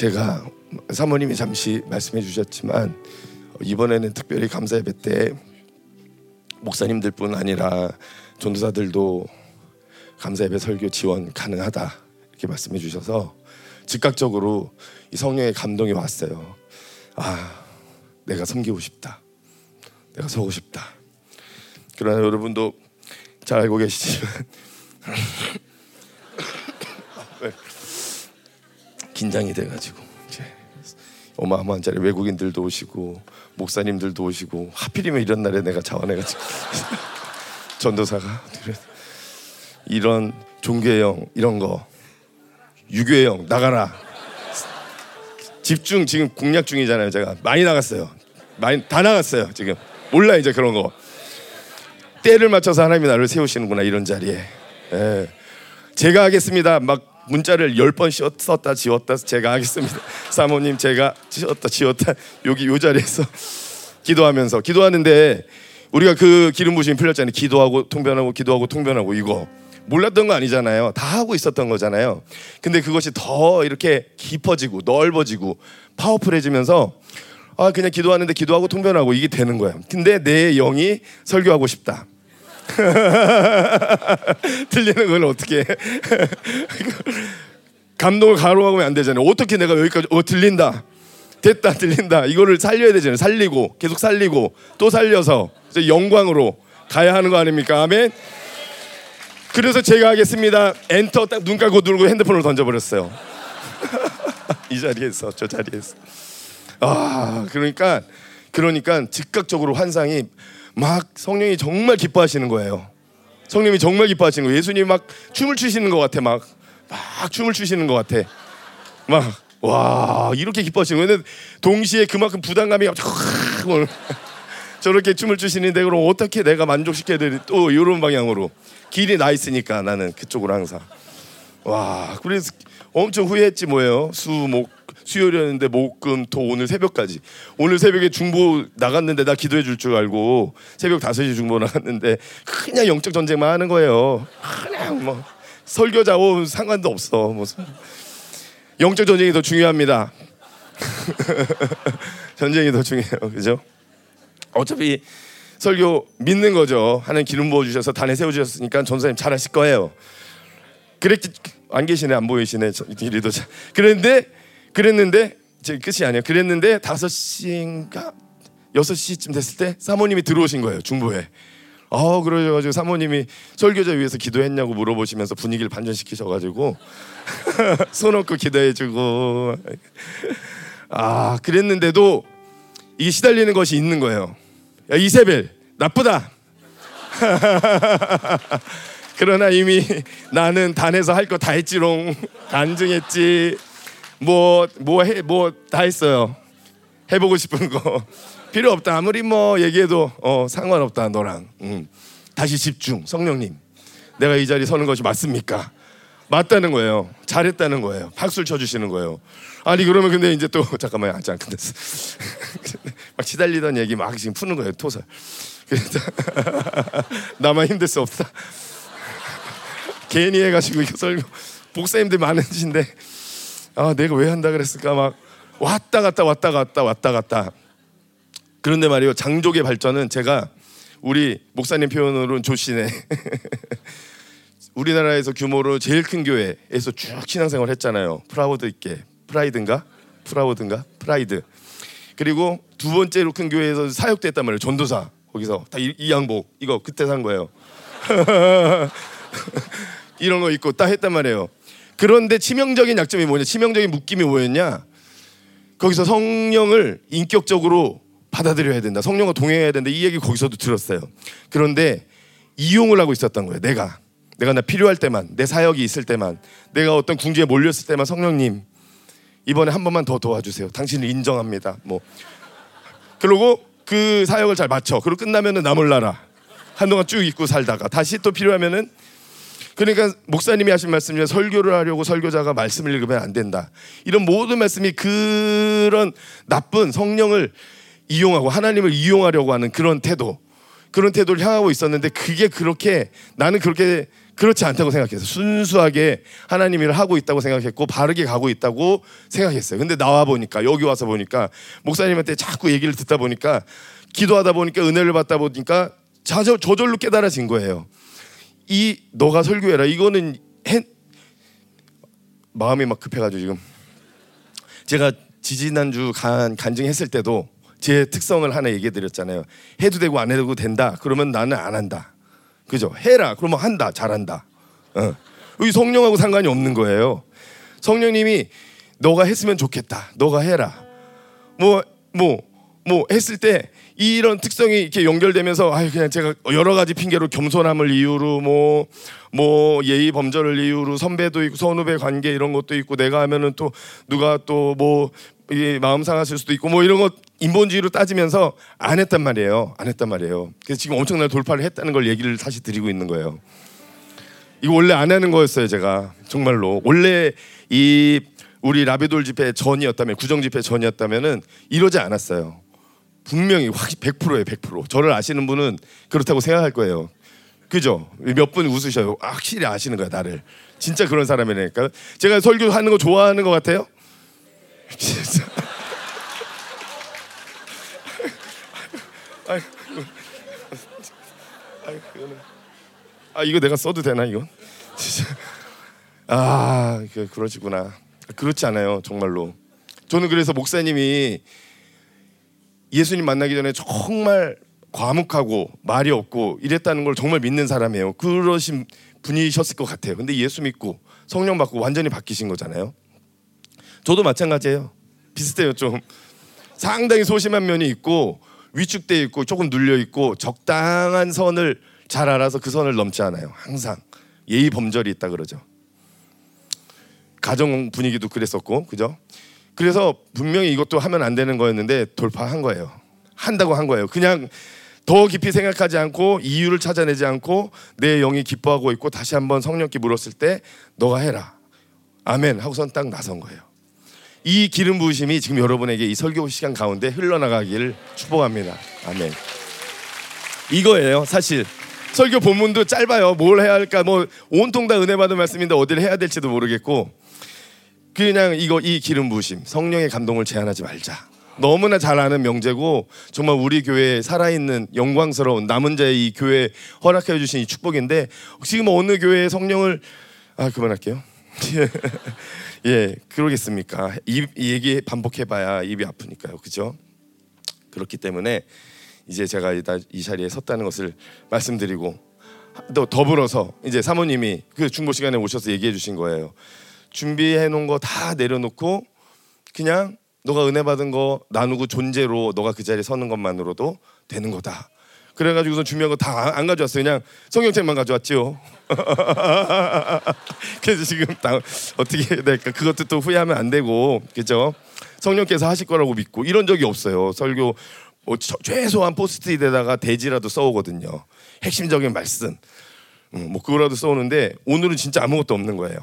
제가 사모님이 잠시 말씀해 주셨지만 이번에는 특별히 감사 예배 때 목사님들뿐 아니라 전도사들도 감사 예배 설교 지원 가능하다 이렇게 말씀해 주셔서 즉각적으로 이 성령의 감동이 왔어요. 아, 내가 섬기고 싶다. 내가 서고 싶다. 그러나 여러분도 잘 알고 계시지만 긴장이 돼가지고 이제 어마어마한 자리 외국인들도 오시고 목사님들도 오시고 하필이면 이런 날에 내가 자원해가지고. 전도사가 이런 종교형 이런 거 유교형 나가라. 집중 지금 공략 중이잖아요. 제가 많이 나갔어요. 많이 다 나갔어요 지금. 몰라 이제 그런 거. 때를 맞춰서 하나님이 나를 세우시는구나 이런 자리에. 예. 제가 하겠습니다. 막 문자를 열 번 썼다 지웠다 제가 하겠습니다 사모님 제가 지웠다 지웠다 여기 요 자리에서 기도하면서 기도하는데 우리가 그 기름 부심이 풀렸잖아요 기도하고 통변하고 기도하고 통변하고 이거 몰랐던 거 아니잖아요. 다 하고 있었던 거잖아요. 근데 그것이 더 이렇게 깊어지고 넓어지고 파워풀해지면서 아 그냥 기도하는데 기도하고 통변하고 이게 되는 거야. 근데 내 영이 설교하고 싶다. 들리는 건 어떻게? 감동을 가로하면 안 되잖아요. 어떻게 내가 여기까지 어 들린다. 됐다 들린다. 이거를 살려야 되잖아요. 살리고 계속 살리고 또 살려서 영광으로 가야 하는 거 아닙니까? 아멘. 그래서 제가 하겠습니다. 엔터 딱 눈 감고 누르고 핸드폰을 던져버렸어요. 이 자리에서 저 자리에서. 아 그러니까 그러니까 즉각적으로 환상이 막 성령이 정말 기뻐하시는 거예요. 성령이 정말 기뻐하시는 거예요. 예수님 막 춤을 추시는 것 같아 막. 막 춤을 추시는 것 같아. 막 와 이렇게 기뻐하시는 거예요. 근데 동시에 그만큼 부담감이 저렇게 춤을 추시는데 그럼 어떻게 내가 만족시켜야 되지 또 이런 방향으로 길이 나 있으니까 나는 그쪽으로 항상 와 그래서 엄청 후회했지 뭐예요 수 목 수요일이었는데 목금 토 오늘 새벽까지. 오늘 새벽에 중보 나갔는데 나 기도해 줄 줄 알고 새벽 5시 중보 나갔는데 그냥 영적 전쟁만 하는 거예요. 그냥 뭐 설교 자 오 상관도 없어. 뭐 영적 전쟁이 더 중요합니다. 전쟁이 더 중요해요. 그죠? 어차피 설교 믿는 거죠. 하는 기름 부어 주셔서 단에 세워 주셨으니까 전사님 잘하실 거예요. 그랬지 안 계시네. 안 보이시네. 이리도 그랬는데 그랬는데 제 끝이 아니에요. 그랬는데 다섯 시인가 여섯 시쯤 됐을 때 사모님이 들어오신 거예요 중보에. 어 그러셔가지고 사모님이 설교자 위해서 기도했냐고 물어보시면서 분위기를 반전시키셔가지고 손 얹고 기도해주고 아 그랬는데도 이게 시달리는 것이 있는 거예요. 야, 이세벨 나쁘다. 그러나 이미 나는 단에서 할 거 다 했지롱. 단증했지. 뭐 뭐 해 뭐 다 했어요. 해보고 싶은 거 필요 없다. 아무리 뭐 얘기해도 어, 상관없다 너랑. 음. 다시 집중. 성령님, 내가 이 자리 서는 것이 맞습니까? 맞다는 거예요. 잘했다는 거예요. 박수를 쳐주시는 거예요. 아니 그러면 근데 이제 또 잠깐만요. 아직 안 끝났어. 막 시달리던 얘기 막 지금 푸는 거예요. 그래서 나만 힘들 수 없다. 괜히 해가지고 이거 설교 목사님들 많으신데 아 내가 왜 한다 그랬을까 막 왔다 갔다 왔다 갔다 왔다 갔다 그런데 말이요 장족의 발전은 제가 우리 목사님 표현으로는 조신해 우리나라에서 규모로 제일 큰 교회에서 쭉 신앙생활 했잖아요 proud 있게 pride인가? proud인가? pride. 그리고 두 번째로 큰 교회에서 사역도 했단 말이에요. 전도사. 거기서 다 이 양복 이거 그때 산 거예요. 이런 거 입고 딱 했단 말이에요. 그런데 치명적인 약점이 뭐냐? 치명적인 묶임이 뭐였냐? 거기서 성령을 인격적으로 받아들여야 된다. 성령과 동행해야 된다. 이 얘기 거기서도 들었어요. 그런데 이용을 하고 있었던 거예요. 내가 내가 나 필요할 때만 내 사역이 있을 때만 내가 어떤 궁지에 몰렸을 때만 성령님 이번에 한 번만 더 도와주세요. 당신을 인정합니다. 뭐 그러고 그 사역을 잘 마쳐. 그리고 끝나면은 나 몰라라. 한동안 쭉 잊고 살다가 다시 또 필요하면은 그러니까 목사님이 하신 말씀 중에 설교를 하려고 설교자가 말씀을 읽으면 안 된다. 이런 모든 말씀이 그런 나쁜 성령을 이용하고 하나님을 이용하려고 하는 그런 태도, 그런 태도를 향하고 있었는데 그게 그렇게 나는 그렇게 그렇지 않다고 생각했어요. 순수하게 하나님 일을 하고 있다고 생각했고 바르게 가고 있다고 생각했어요. 근데 나와 보니까 여기 와서 보니까 목사님한테 자꾸 얘기를 듣다 보니까 기도하다 보니까 은혜를 받다 보니까 저절로 깨달아진 거예요. 이 너가 설교해라. 이거는 해, 마음이 막 급해가지고 지금 제가 지지난주 간 간증했을 때도 제 특성을 하나 얘기해 드렸잖아요. 해도 되고 안 해도 된다. 그러면 나는 안 한다. 그죠? 해라. 그러면 한다. 잘한다. 어. 이 성령하고 상관이 없는 거예요. 성령님이 너가 했으면 좋겠다. 너가 해라. 뭐 뭐, 뭐 했을 때 이런 특성이 이렇게 연결되면서 아 그냥 제가 여러 가지 핑계로 겸손함을 이유로 뭐뭐 뭐 예의 범절을 이유로 선배도 있고 선후배 관계 이런 것도 있고 내가 하면은 또 누가 또뭐 마음 상하실 수도 있고 뭐 이런 것 인본주의로 따지면서 안 했단 말이에요. 안 했단 말이에요. 그래서 지금 엄청난 돌파를 했다는 걸 얘기를 다시 드리고 있는 거예요. 이거 원래 안 하는 거였어요, 제가. 정말로. 원래 이 우리 라베돌 집회 전이었다면 구정 집회 전이었다면은 이러지 않았어요. 분명히 확 100%예요, 100%. 저를 아시는 분은 그렇다고 생각할 거예요. 그죠? 몇 분 웃으셔요. 확실히 아시는 거야, 나를. 진짜 그런 사람이라니까. 제가 설교하는 거 좋아하는 것 같아요? 진짜. 아 이거 내가 써도 되나 이건? 진짜. 아 그, 그러시구나. 그렇지 않아요 정말로. 저는 그래서 목사님이 예수님 만나기 전에 정말 과묵하고 말이 없고 이랬다는 걸 정말 믿는 사람이에요. 그러신 분이셨을 것 같아요. 근데 예수 믿고 성령 받고 완전히 바뀌신 거잖아요. 저도 마찬가지예요. 비슷해요 좀. 상당히 소심한 면이 있고 위축돼 있고 조금 눌려 있고 적당한 선을 잘 알아서 그 선을 넘지 않아요. 항상 예의 범절이 있다 그러죠. 가정 분위기도 그랬었고 그죠? 그래서 분명히 이것도 하면 안 되는 거였는데 돌파한 거예요. 한다고 한 거예요. 그냥 더 깊이 생각하지 않고 이유를 찾아내지 않고 내 영이 기뻐하고 있고 다시 한번 성령께 물었을 때 너가 해라. 아멘 하고선 딱 나선 거예요. 이 기름 부으심이 지금 여러분에게 이 설교 시간 가운데 흘러나가기를 축복합니다. 아멘. 이거예요, 사실. 설교 본문도 짧아요. 뭘 해야 할까? 뭐 온통 다 은혜 받은 말씀인데 어디를 해야 될지도 모르겠고 그냥 이거 이 기름 부으심, 성령의 감동을 제한하지 말자. 너무나 잘 아는 명제고 정말 우리 교회에 살아있는 영광스러운 남은 자의 이 교회 허락해 주신 이 축복인데 지금 어느 교회에 성령을 아 그만할게요. 예, 그러겠습니까? 이, 이 얘기 반복해봐야 입이 아프니까요, 그죠? 그렇기 때문에 이제 제가 이 자리에 섰다는 것을 말씀드리고 또 더불어서 이제 사모님이 그 중보 시간에 오셔서 얘기해 주신 거예요. 준비해 놓은 거 다 내려놓고 그냥 너가 은혜 받은 거 나누고 존재로 너가 그 자리에 서는 것만으로도 되는 거다. 그래가지고서 준비한 거 다 안 가져왔어요. 그냥 성경책만 가져왔지요. 그래서 지금 어떻게 해야 될까? 그것도 또 후회하면 안 되고, 그죠? 성령께서 하실 거라고 믿고 이런 적이 없어요. 설교 뭐 최소한 포스트잇에다가 대지라도 써오거든요. 핵심적인 말씀, 음, 뭐 그거라도 써오는데 오늘은 진짜 아무것도 없는 거예요.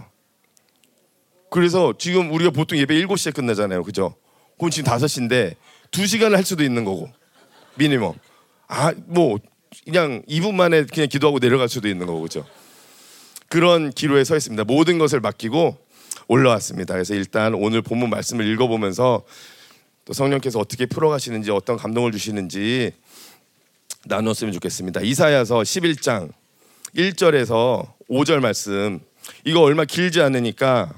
그래서 지금 우리가 보통 예배 7시에 끝나잖아요. 그죠? 그럼 지금 5시인데 2시간을 할 수도 있는 거고. 미니멈. 아, 뭐 그냥 2분 만에 그냥 기도하고 내려갈 수도 있는 거고. 그죠? 그런 기로에 서 있습니다. 모든 것을 맡기고 올라왔습니다. 그래서 일단 오늘 본문 말씀을 읽어 보면서 또 성령께서 어떻게 풀어 가시는지 어떤 감동을 주시는지 나눴으면 좋겠습니다. 이사야서 11장 1절에서 5절 말씀 이거 얼마 길지 않으니까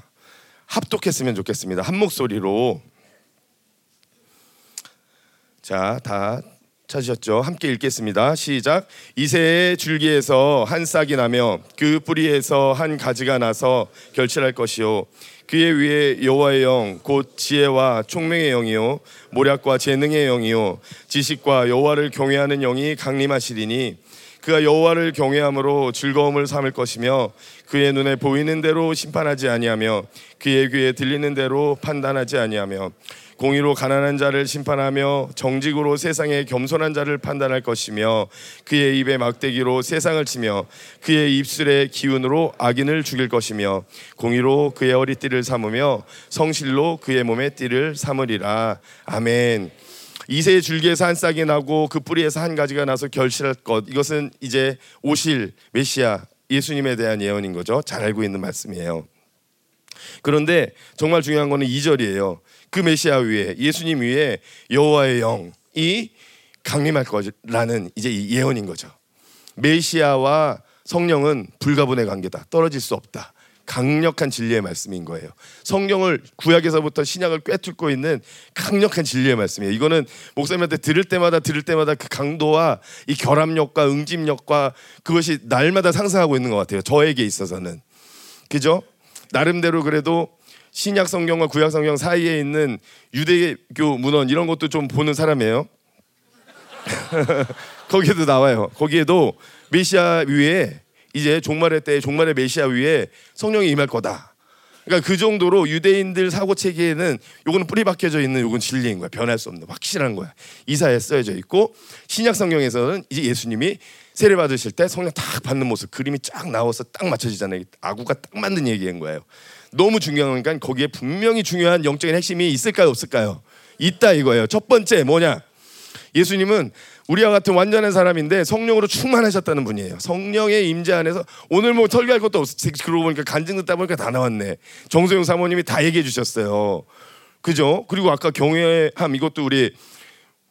합독했으면 좋겠습니다. 한 목소리로 자, 다 찾으셨죠? 함께 읽겠습니다. 시작. 이새의 줄기에서 한 싹이 나며 그 뿌리에서 한 가지가 나서 결실할 것이요. 그의 위에 여호와의 영, 곧 지혜와 총명의 영이요, 모략과 재능의 영이요, 지식과 여호와를 경외하는 영이 강림하시리니 그가 여호와를 경외함으로 즐거움을 삼을 것이며 그의 눈에 보이는 대로 심판하지 아니하며 그의 귀에 들리는 대로 판단하지 아니하며 공의로 가난한 자를 심판하며 정직으로 세상의 겸손한 자를 판단할 것이며 그의 입에 막대기로 세상을 치며 그의 입술의 기운으로 악인을 죽일 것이며 공의로 그의 허리띠를 삼으며 성실로 그의 몸의 띠를 삼으리라 아멘. 이세의 줄기에서 한 싹이 나고 그 뿌리에서 한 가지가 나서 결실할 것 이것은 이제 오실 메시아 예수님에 대한 예언인 거죠. 잘 알고 있는 말씀이에요. 그런데 정말 중요한 거는 2절이에요. 그 메시아 위에 예수님 위에 여호와의 영이 강림할 거라는 이제 예언인 거죠. 메시아와 성령은 불가분의 관계다. 떨어질 수 없다. 강력한 진리의 말씀인 거예요. 성경을 구약에서부터 신약을 꿰뚫고 있는 강력한 진리의 말씀이에요. 이거는 목사님한테 들을 때마다 들을 때마다 그 강도와 이 결합력과 응집력과 그것이 날마다 상승하고 있는 것 같아요. 저에게 있어서는. 그죠? 나름대로 그래도 신약 성경과 구약 성경 사이에 있는 유대교 문헌 이런 것도 좀 보는 사람이에요. 거기에도 나와요. 거기에도 메시아 위에 이제 종말의 때 종말의 메시아 위에 성령이 임할 거다. 그러니까 그 정도로 유대인들 사고 체계에는 요거는 뿌리 박혀져 있는 요건 진리인 거야. 변할 수 없는 확실한 거야. 이사에 쓰여져 있고 신약 성경에서는 이제 예수님이 세례 받으실 때 성령 딱 받는 모습 그림이 쫙 나와서 딱 맞춰지잖아요. 아구가 딱 맞는 얘기인 거예요. 너무 중요한 건 거기에 분명히 중요한 영적인 핵심이 있을까요, 없을까요? 있다 이거예요. 첫 번째 뭐냐? 예수님은 우리와 같은 완전한 사람인데 성령으로 충만하셨다는 분이에요. 성령의 임재 안에서 오늘 뭐 설교할 것도 없어. 그러고 보니까 간증 듣다 보니까 다 나왔네. 정소영 사모님이 다 얘기해 주셨어요. 그죠? 그리고 아까 경외함 이것도 우리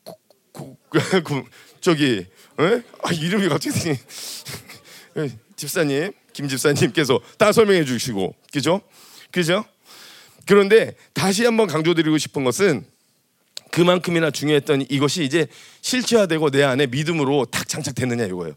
구, 구, 구, 저기 에? 아, 이름이 갑자기 집사님 김 집사님께서 다 설명해 주시고 그죠? 그죠? 그런데 다시 한번 강조드리고 싶은 것은 그만큼이나 중요했던 이것이 이제 실체화되고 내 안에 믿음으로 탁 장착됐느냐 이거예요.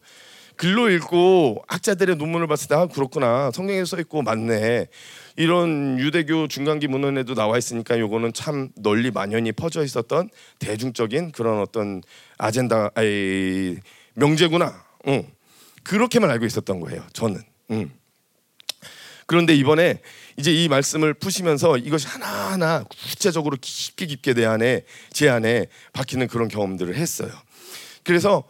글로 읽고 학자들의 논문을 봤을 때 아, 그렇구나 성경에 써 있고 맞네 이런 유대교 중간기 문헌에도 나와 있으니까 요거는 참 널리 만연히 퍼져 있었던 대중적인 그런 어떤 아젠다 아이, 명제구나 응. 그렇게만 알고 있었던 거예요 저는 응. 그런데 이번에 이제 이 말씀을 푸시면서 이것이 하나하나 구체적으로 깊게 깊게 내 안에 제 안에 박히는 그런 경험들을 했어요. 그래서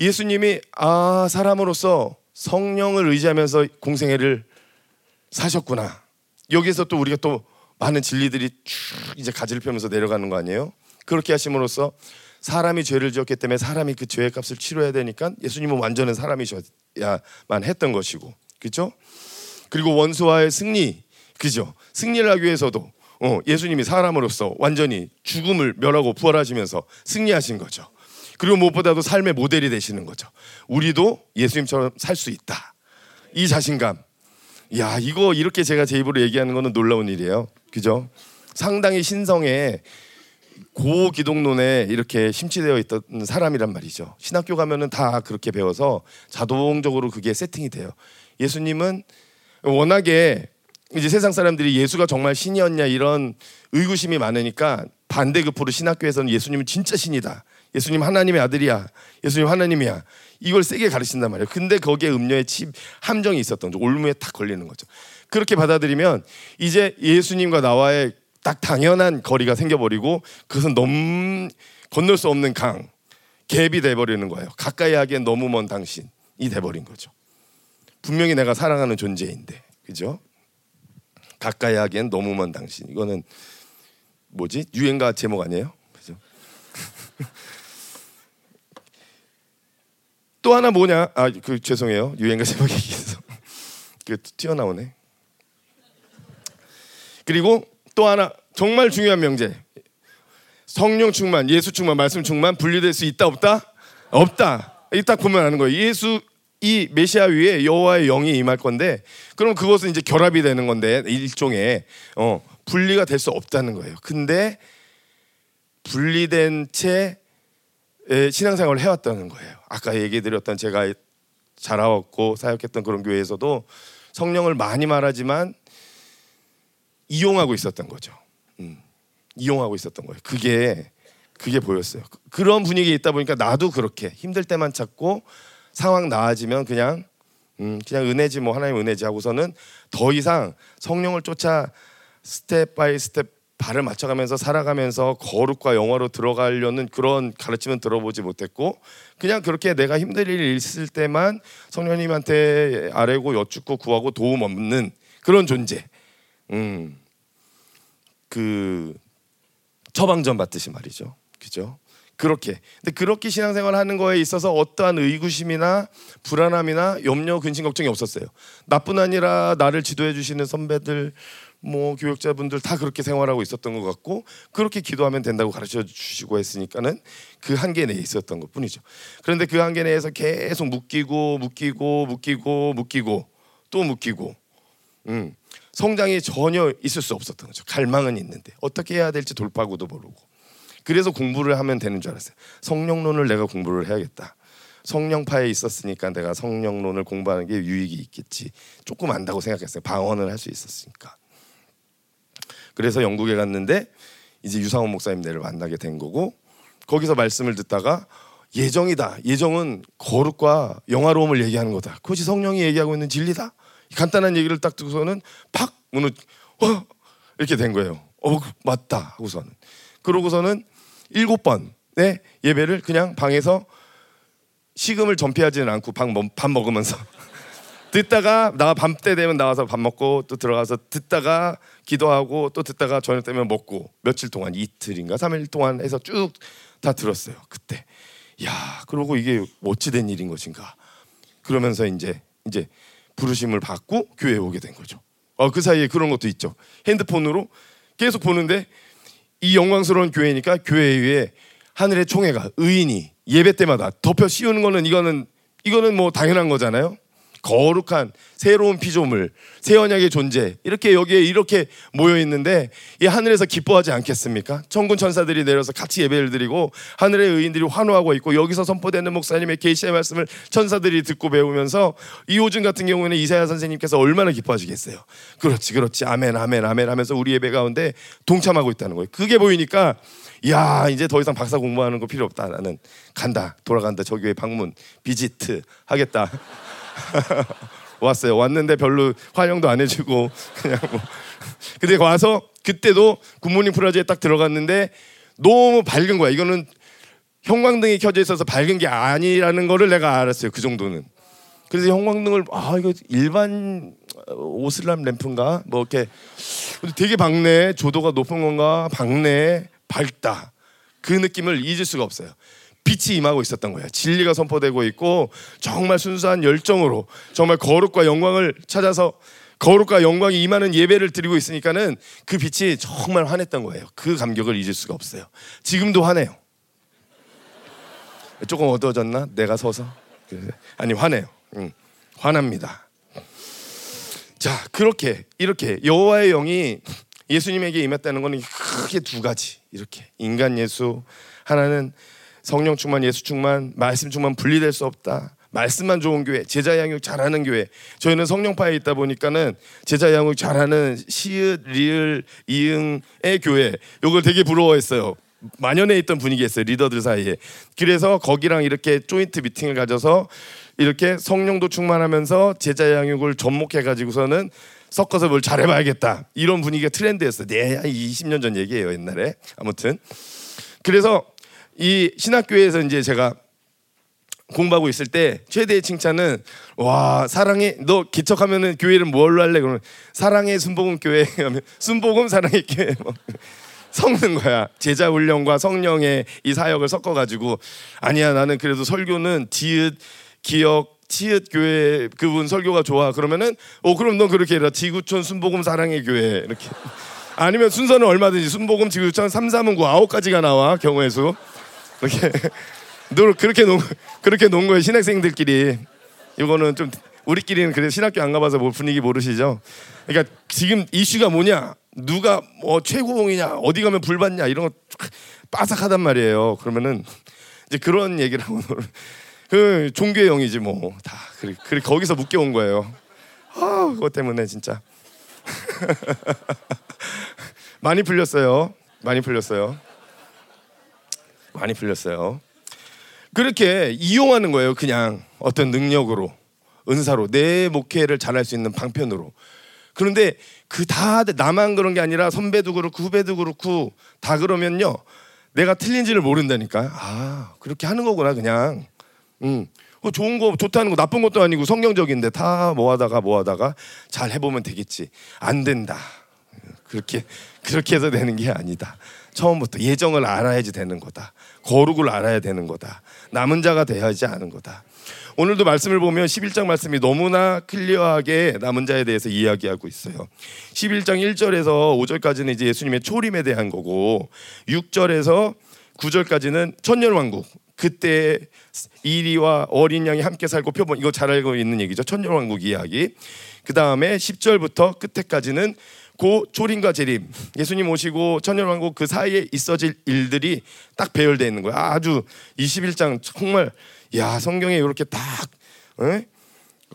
예수님이 아 사람으로서 성령을 의지하면서 공생애를 사셨구나. 여기서 또 우리가 또 많은 진리들이 쭉 이제 가지를 펴면서 내려가는 거 아니에요? 그렇게 하심으로써 사람이 죄를 지었기 때문에 사람이 그 죄의 값을 치러야 되니까 예수님은 완전한 사람이셔야만 했던 것이고, 그렇죠? 그리고 원수와의 승리, 그죠? 승리를 하기 위해서도 어, 예수님이 사람으로서 완전히 죽음을 멸하고 부활하시면서 승리하신 거죠. 그리고 무엇보다도 삶의 모델이 되시는 거죠. 우리도 예수님처럼 살 수 있다. 이 자신감. 야, 이거 이렇게 제가 제 입으로 얘기하는 거는 놀라운 일이에요. 그죠? 상당히 신성에 고 기독론에 이렇게 심취되어 있던 사람이란 말이죠. 신학교 가면은 다 그렇게 배워서 자동적으로 그게 세팅이 돼요. 예수님은 워낙에 이제 세상 사람들이 예수가 정말 신이었냐 이런 의구심이 많으니까 반대급부로 신학교에서는 예수님은 진짜 신이다. 예수님 하나님의 아들이야. 예수님 하나님이야. 이걸 세게 가르친단 말이에요. 근데 거기에 음료의 칩 함정이 있었던 거죠. 올무에 탁 걸리는 거죠. 그렇게 받아들이면 이제 예수님과 나와의 딱 당연한 거리가 생겨버리고 그것은 넘 건널 수 없는 강 갭이 돼버리는 거예요. 가까이 하기엔 너무 먼 당신이 돼버린 거죠. 분명히 내가 사랑하는 존재인데, 그죠? 가까이 하기엔 너무 먼 당신. 이거는 뭐지? 유행가 제목 아니에요? 그죠? 또 하나 뭐냐? 아, 그 죄송해요. 유행가 제목 얘기해서 그 튀어나오네. 그리고 또 하나 정말 중요한 명제. 성령 충만, 예수 충만, 말씀 충만 분리될 수 있다 없다? 없다. 이 딱 보면 아는 거예요. 예수 이 메시아 위에 여호와의 영이 임할 건데 그럼 그것은 이제 결합이 되는 건데 일종의 어, 분리가 될 수 없다는 거예요. 근데 분리된 채 신앙생활을 해왔다는 거예요. 아까 얘기드렸던 제가 자라왔고 사역했던 그런 교회에서도 성령을 많이 말하지만 이용하고 있었던 거죠. 음, 이용하고 있었던 거예요. 그게 그게 보였어요. 그런 분위기에 있다 보니까 나도 그렇게 힘들 때만 찾고 상황 나아지면 그냥 음, 그냥 은혜지 뭐 하나님 은혜지 하고서는 더 이상 성령을 쫓아 step by step 발을 맞춰가면서 살아가면서 거룩과 영화로 들어가려는 그런 가르침은 들어보지 못했고 그냥 그렇게 내가 힘든 일이 있을 때만 성령님한테 아뢰고 여쭙고 구하고 도움 없는 그런 존재. 음. 그 처방전 받듯이 말이죠. 그죠? 그렇게. 근데 그렇게 신앙생활 하는 거에 있어서 어떠한 의구심이나 불안함이나 염려, 근심, 걱정이 없었어요. 나뿐 아니라 나를 지도해 주시는 선배들, 뭐 교육자분들 다 그렇게 생활하고 있었던 것 같고 그렇게 기도하면 된다고 가르쳐 주시고 했으니까는 그 한계 내에 있었던 것 뿐이죠. 그런데 그 한계 내에서 계속 묶이고 묶이고 묶이고 묶이고 또 묶이고 음, 성장이 전혀 있을 수 없었던 거죠. 갈망은 있는데 어떻게 해야 될지 돌파구도 모르고 그래서 공부를 하면 되는 줄 알았어요. 성령론을 내가 공부를 해야겠다. 성령파에 있었으니까 내가 성령론을 공부하는 게 유익이 있겠지. 조금 안다고 생각했어요. 방언을 할 수 있었으니까. 그래서 영국에 갔는데 이제 유상원 목사님네를 만나게 된 거고 거기서 말씀을 듣다가 예정이다. 예정은 거룩과 영화로움을 얘기하는 거다. 그것이 성령이 얘기하고 있는 진리다. 간단한 얘기를 딱 듣고서는 팍 문을 어 이렇게 된 거예요. 어 맞다 하고서는 그러고서는 일곱 번의 예배를 그냥 방에서 식음을 전폐하지는 않고 밥, 먹으면서 듣다가 나 밤 때 되면 나와서 밥 먹고 또 들어가서 듣다가 기도하고 또 듣다가 저녁 되면 먹고 며칠 동안 이틀인가 삼일 동안 해서 쭉 다 들었어요 그때. 야 그러고 이게 어찌 된 일인 것인가. 그러면서 이제 이제 부르심을 받고 교회에 오게 된 거죠. 어, 그 사이에 그런 것도 있죠. 핸드폰으로 계속 보는데 이 영광스러운 교회니까 교회 위에 하늘의 총회가 의인이 예배 때마다 덮여 씌우는 거는 이거는 이거는 뭐 당연한 거잖아요. 거룩한 새로운 피조물, 새 언약의 존재 이렇게 여기에 이렇게 모여 있는데 이 하늘에서 기뻐하지 않겠습니까? 천군 천사들이 내려서 같이 예배를 드리고 하늘의 의인들이 환호하고 있고 여기서 선포되는 목사님의 계시의 말씀을 천사들이 듣고 배우면서 이 요즘 같은 경우에는 이사야 선생님께서 얼마나 기뻐하시겠어요. 그렇지, 그렇지, 아멘, 아멘, 아멘 하면서 우리 예배 가운데 동참하고 있다는 거예요. 그게 보이니까 야 이제 더 이상 박사 공부하는 거 필요 없다. 나는 간다, 돌아간다. 저 교회 방문 비지트 하겠다. 왔어요. 왔는데 별로 환영도 안 해주고 그냥 뭐. 근데 와서 그때도 굿모닝 프라즈에 딱 들어갔는데 너무 밝은 거야. 이거는 형광등이 켜져 있어서 밝은 게 아니라는 거를 내가 알았어요. 그 정도는. 그래서 형광등을 아 이거 일반 오슬람 램프인가 뭐 이렇게 되게 밝네 조도가 높은 건가 밝네 밝다 그 느낌을 잊을 수가 없어요. 빛이 임하고 있었던 거예요. 진리가 선포되고 있고 정말 순수한 열정으로 정말 거룩과 영광을 찾아서 거룩과 영광이 임하는 예배를 드리고 있으니까는 그 빛이 정말 환했던 거예요. 그 감격을 잊을 수가 없어요. 지금도 환해요. 조금 어두워졌나? 내가 서서 아니 환해요. 응. 환합니다. 자 그렇게 이렇게 여호와의 영이 예수님에게 임했다는 것은 크게 두 가지 이렇게 인간 예수 하나는 성령 충만 예수 충만 말씀 충만 분리될 수 없다. 말씀만 좋은 교회, 제자 양육 잘하는 교회. 저희는 성령파에 있다 보니까는 제자 양육 잘하는 시읒, 리을, 이응의 교회. 요걸 되게 부러워했어요. 만연해 있던 분위기였어요 리더들 사이에. 그래서 거기랑 이렇게 조인트 미팅을 가져서 이렇게 성령도 충만하면서 제자 양육을 접목해 가지고서는 섞어서 뭘 잘해봐야겠다 이런 분위기가 트렌드였어요. 네, 한 20년 전 얘기예요 옛날에. 아무튼 그래서 이 신학교에서 이제 제가 공부하고 있을 때 최대의 칭찬은 와 사랑의 너 기척하면은 교회를 뭘로 할래? 그러면 사랑의 순복음 교회. 하면 순복음 사랑의 교회. 뭐 섞는 거야. 제자 훈련과 성령의 이 사역을 섞어 가지고. 아니야 나는 그래도 설교는 디귿 기억 치읓 교회 그분 설교가 좋아. 그러면은 어 그럼 넌 그렇게 해라. 지구촌 순복음 사랑의 교회. 이렇게. 아니면 순서는 얼마든지 순복음 지구촌 삼삼은구 아홉 가지가 나와 경우의 수 이렇게 늘 그렇게 놓은 그렇게 놓은 거예요 신학생들끼리. 이거는 좀 우리끼리는 그래 신학교 안 가봐서 뭐 분위기 모르시죠? 그러니까 지금 이슈가 뭐냐? 누가 뭐 최고봉이냐? 어디 가면 불 받냐? 이런 거 빠삭하단 말이에요. 그러면은 이제 그런 얘기를 하고 그 종교의 영이지 뭐 다 그래, 그래 거기서 묶여온 거예요. 아 그것 때문에 진짜. 많이 풀렸어요. 많이 풀렸어요 많이 풀렸어요 그렇게 이용하는 거예요. 그냥 어떤 능력으로 은사로 내 목회를 잘할 수 있는 방편으로. 그런데 그 다 나만 그런 게 아니라 선배도 그렇고 후배도 그렇고 다 그러면요. 내가 틀린지를 모른다니까. 아 그렇게 하는 거구나 그냥. 음. 그 좋은 거 좋다는 거 나쁜 것도 아니고 성경적인데 다 뭐 하다가 뭐 하다가 잘 해보면 되겠지. 안 된다. 그렇게 그렇게 해서 되는 게 아니다. 처음부터 예정을 알아야지 되는 거다. 거룩을 알아야 되는 거다. 남은 자가 돼야지 하는 거다. 오늘도 말씀을 보면 11장 말씀이 너무나 클리어하게 남은 자에 대해서 이야기하고 있어요. 11장 1절에서 5절까지는 이제 예수님의 초림에 대한 거고 6절에서 9절까지는 천년 왕국 그때 이리와 어린 양이 함께 살고 표본 이거 잘 알고 있는 얘기죠. 천년 왕국 이야기. 그 다음에 10절부터 끝에까지는 고 초림과 재림 예수님 오시고 천년왕국 그 사이에 있어질 일들이 딱 배열되어 있는 거야. 아주 21장 정말 야 성경에 이렇게 딱 에?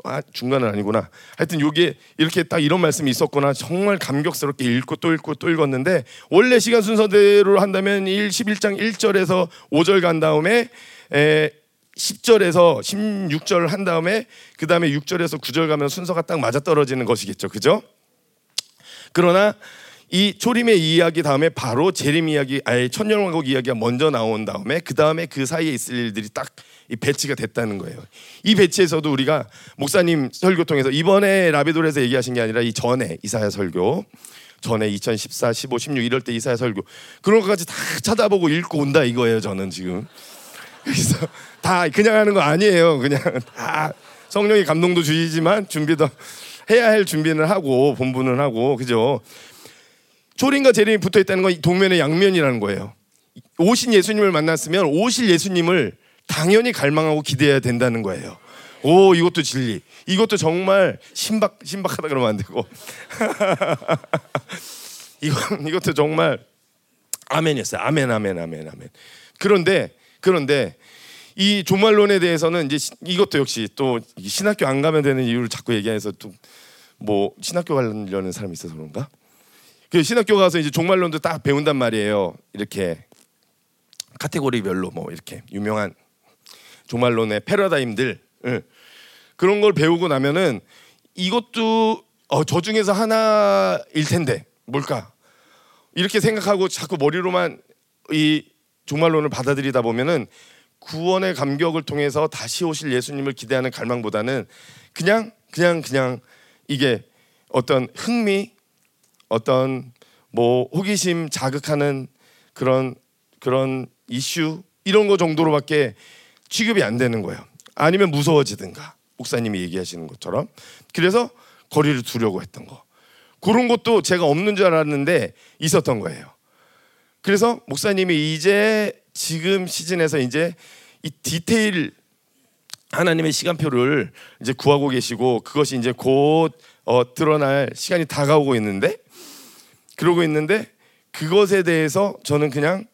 아, 중간은 아니구나. 하여튼 요게 이렇게 딱 이런 말씀이 있었구나. 정말 감격스럽게 읽고 또 읽고 또 읽었는데 원래 시간 순서대로 한다면 1 11장 1절에서 5절 간 다음에 에 10절에서 16절 한 다음에 그 다음에 6절에서 9절 가면 순서가 딱 맞아 떨어지는 것이겠죠. 그죠? 그러나 이 초림의 이야기 다음에 바로 재림 이야기, 아예 천년왕국 이야기가 먼저 나온 다음에 그 다음에 그 사이에 있을 일들이 딱이 배치가 됐다는 거예요. 이 배치에서도 우리가 목사님 설교 통해서 이번에 라비돌에서 얘기하신 게 아니라 이 전에 이사야 설교 전에 2014, 15, 16 이럴 때 이사야 설교 그런 것까지 다 찾아보고 읽고 온다 이거예요. 저는 지금 그래서 다 그냥 하는 거 아니에요. 그냥 다 성령이 감동도 주시지만 준비도 해야 할 준비는 하고 본분은 하고 그죠. 초림과 재림이 붙어 있다는 건 동면의 양면이라는 거예요. 오신 예수님을 만났으면 오실 예수님을 당연히 갈망하고 기대해야 된다는 거예요. 오 이것도 진리. 이것도 정말 신박 신박하다 그러면 안 되고 이거 이것도 정말 아멘이었어요. 아멘 아멘 아멘 아멘. 그런데 그런데 이 종말론에 대해서는 이제 이것도 역시 또 신학교 안 가면 되는 이유를 자꾸 얘기해서 또 뭐 신학교 가려는 사람이 있어서 그런가? 그 신학교 가서 이제 종말론도 딱 배운단 말이에요. 이렇게 카테고리별로 뭐 이렇게 유명한 종말론의 패러다임들 응. 그런 걸 배우고 나면은 이것도 어, 저 중에서 하나일 텐데 뭘까 이렇게 생각하고 자꾸 머리로만 이 종말론을 받아들이다 보면은 구원의 감격을 통해서 다시 오실 예수님을 기대하는 갈망보다는 그냥 그냥 그냥 이게 어떤 흥미 어떤 뭐 호기심 자극하는 그런 그런 이슈 이런 거 정도로밖에 취급이 안 되는 거예요. 아니면 무서워지든가 목사님이 얘기하시는 것처럼 그래서 거리를 두려고 했던 거 그런 것도 제가 없는 줄 알았는데 있었던 거예요. 그래서 목사님이 이제 지금 시즌에서 이제 이 디테일 하나님의 시간표를 이제 구하고 계시고 그것이 이제 곧 어, 드러날 시간이 다가오고 있는데 그러고 있는데 그것에 대해서 저는 그냥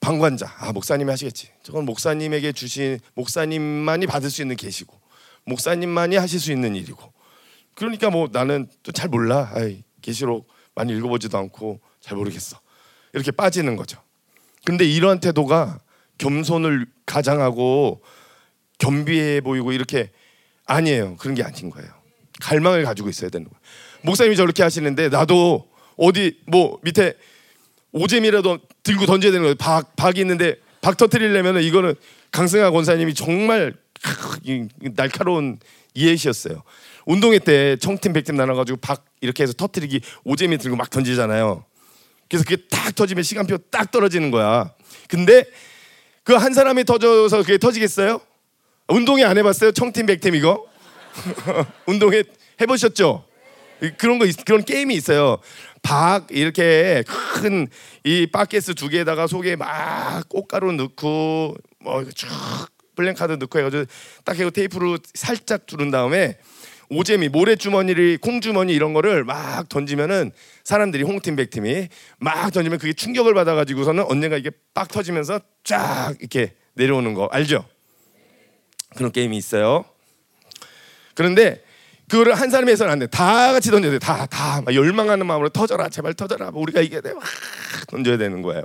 방관자. 아 목사님이 하시겠지. 저건 목사님에게 주신 목사님만이 받을 수 있는 계시고 목사님만이 하실 수 있는 일이고. 그러니까 뭐 나는 또 잘 몰라. 계시록 많이 읽어보지도 않고 잘 모르겠어. 이렇게 빠지는 거죠 근데 이러한 태도가 겸손을 가장하고 겸비해 보이고 이렇게 아니에요. 그런 게 아닌 거예요. 갈망을 가지고 있어야 되는 거예요. 목사님이 저렇게 하시는데 나도 어디 뭐 밑에 오잼이라도 들고 던져야 되는 거예요. 박 박이 있는데 박 터트리려면 이거는 강승하 권사님이 정말 날카로운 이해시였어요. 운동회 때 청팀 백팀 나눠가지고 박 이렇게 해서 터트리기 오잼이 들고 막 던지잖아요. 그래서 그게 딱 터지면 시간표 딱 떨어지는 거야. 근데 그 한 사람이 터져서 그게 터지겠어요? 운동회 안 해봤어요? 청팀 백팀 이거? 운동회 해보셨죠? 그런 거 그런 게임이 있어요. 박 이렇게 큰 이 바켓스 두 개에다가 속에 막 꽃가루 넣고 뭐쭉 블랭카드 넣고 해가지고 딱 해고 테이프로 살짝 두른 다음에 오재미 모래주머니를 콩주머니 이런 거를 막 던지면은 사람들이 홍팀 백팀이 막 던지면 그게 충격을 받아가지고서는 언젠가 이게 빡 터지면서 쫙 이렇게 내려오는 거 알죠? 그런 게임이 있어요. 그런데 그거를 한 사람이 해서는 안 돼. 다 같이 던져야 돼. 다, 다. 열망하는 마음으로 터져라. 제발 터져라. 우리가 이겨야 돼. 막 던져야 되는 거예요.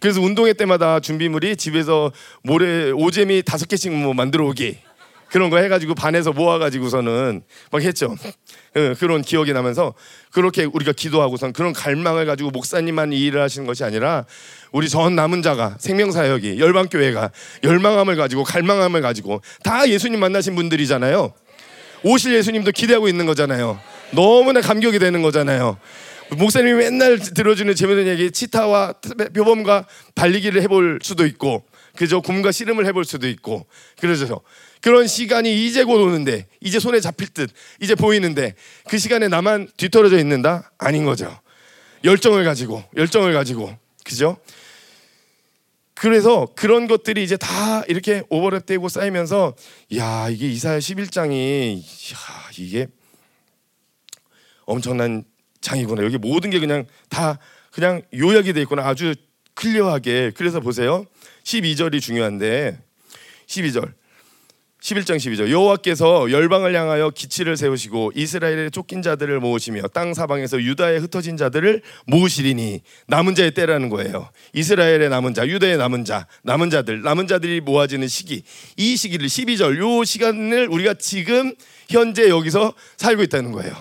그래서 운동회 때마다 준비물이 집에서 모래 오잼이 다섯 개씩 뭐 만들어 오기 그런 거 해가지고 반에서 모아가지고서는 막 했죠. 예, 그런 기억이 나면서 그렇게 우리가 기도하고선 그런 갈망을 가지고 목사님만 이 일을 하시는 것이 아니라 우리 전 남은 자가 생명사역이 열방교회가 열망함을 가지고 갈망함을 가지고 다 예수님 만나신 분들이잖아요. 오실 예수님도 기대하고 있는 거잖아요. 너무나 감격이 되는 거잖아요. 목사님이 맨날 들어주는 재밌는 얘기 치타와 표범과 달리기를 해볼 수도 있고 그죠 곰과 씨름을 해볼 수도 있고 그러죠 그런 시간이 이제 곧 오는데 이제 손에 잡힐 듯 이제 보이는데 그 시간에 나만 뒤떨어져 있는다? 아닌 거죠. 열정을 가지고 열정을 가지고. 그죠? 그래서 그런 것들이 이제 다 이렇게 오버랩되고 쌓이면서 야 이게 이사야 11장이 야 이게 엄청난 장이구나. 여기 모든 게 그냥 다 그냥 요약이 돼 있구나. 아주 클리어하게. 그래서 보세요. 12절이 중요한데 12절 11장 12절 여호와께서 열방을 향하여 기치를 세우시고 이스라엘의 쫓긴 자들을 모으시며 땅 사방에서 유다에 흩어진 자들을 모으시리니 남은 자의 때라는 거예요. 이스라엘의 남은 자, 유다의 남은 자, 남은 자들, 남은 자들이 모아지는 시기. 이 시기를 12절 요 시간을 우리가 지금 현재 여기서 살고 있다는 거예요.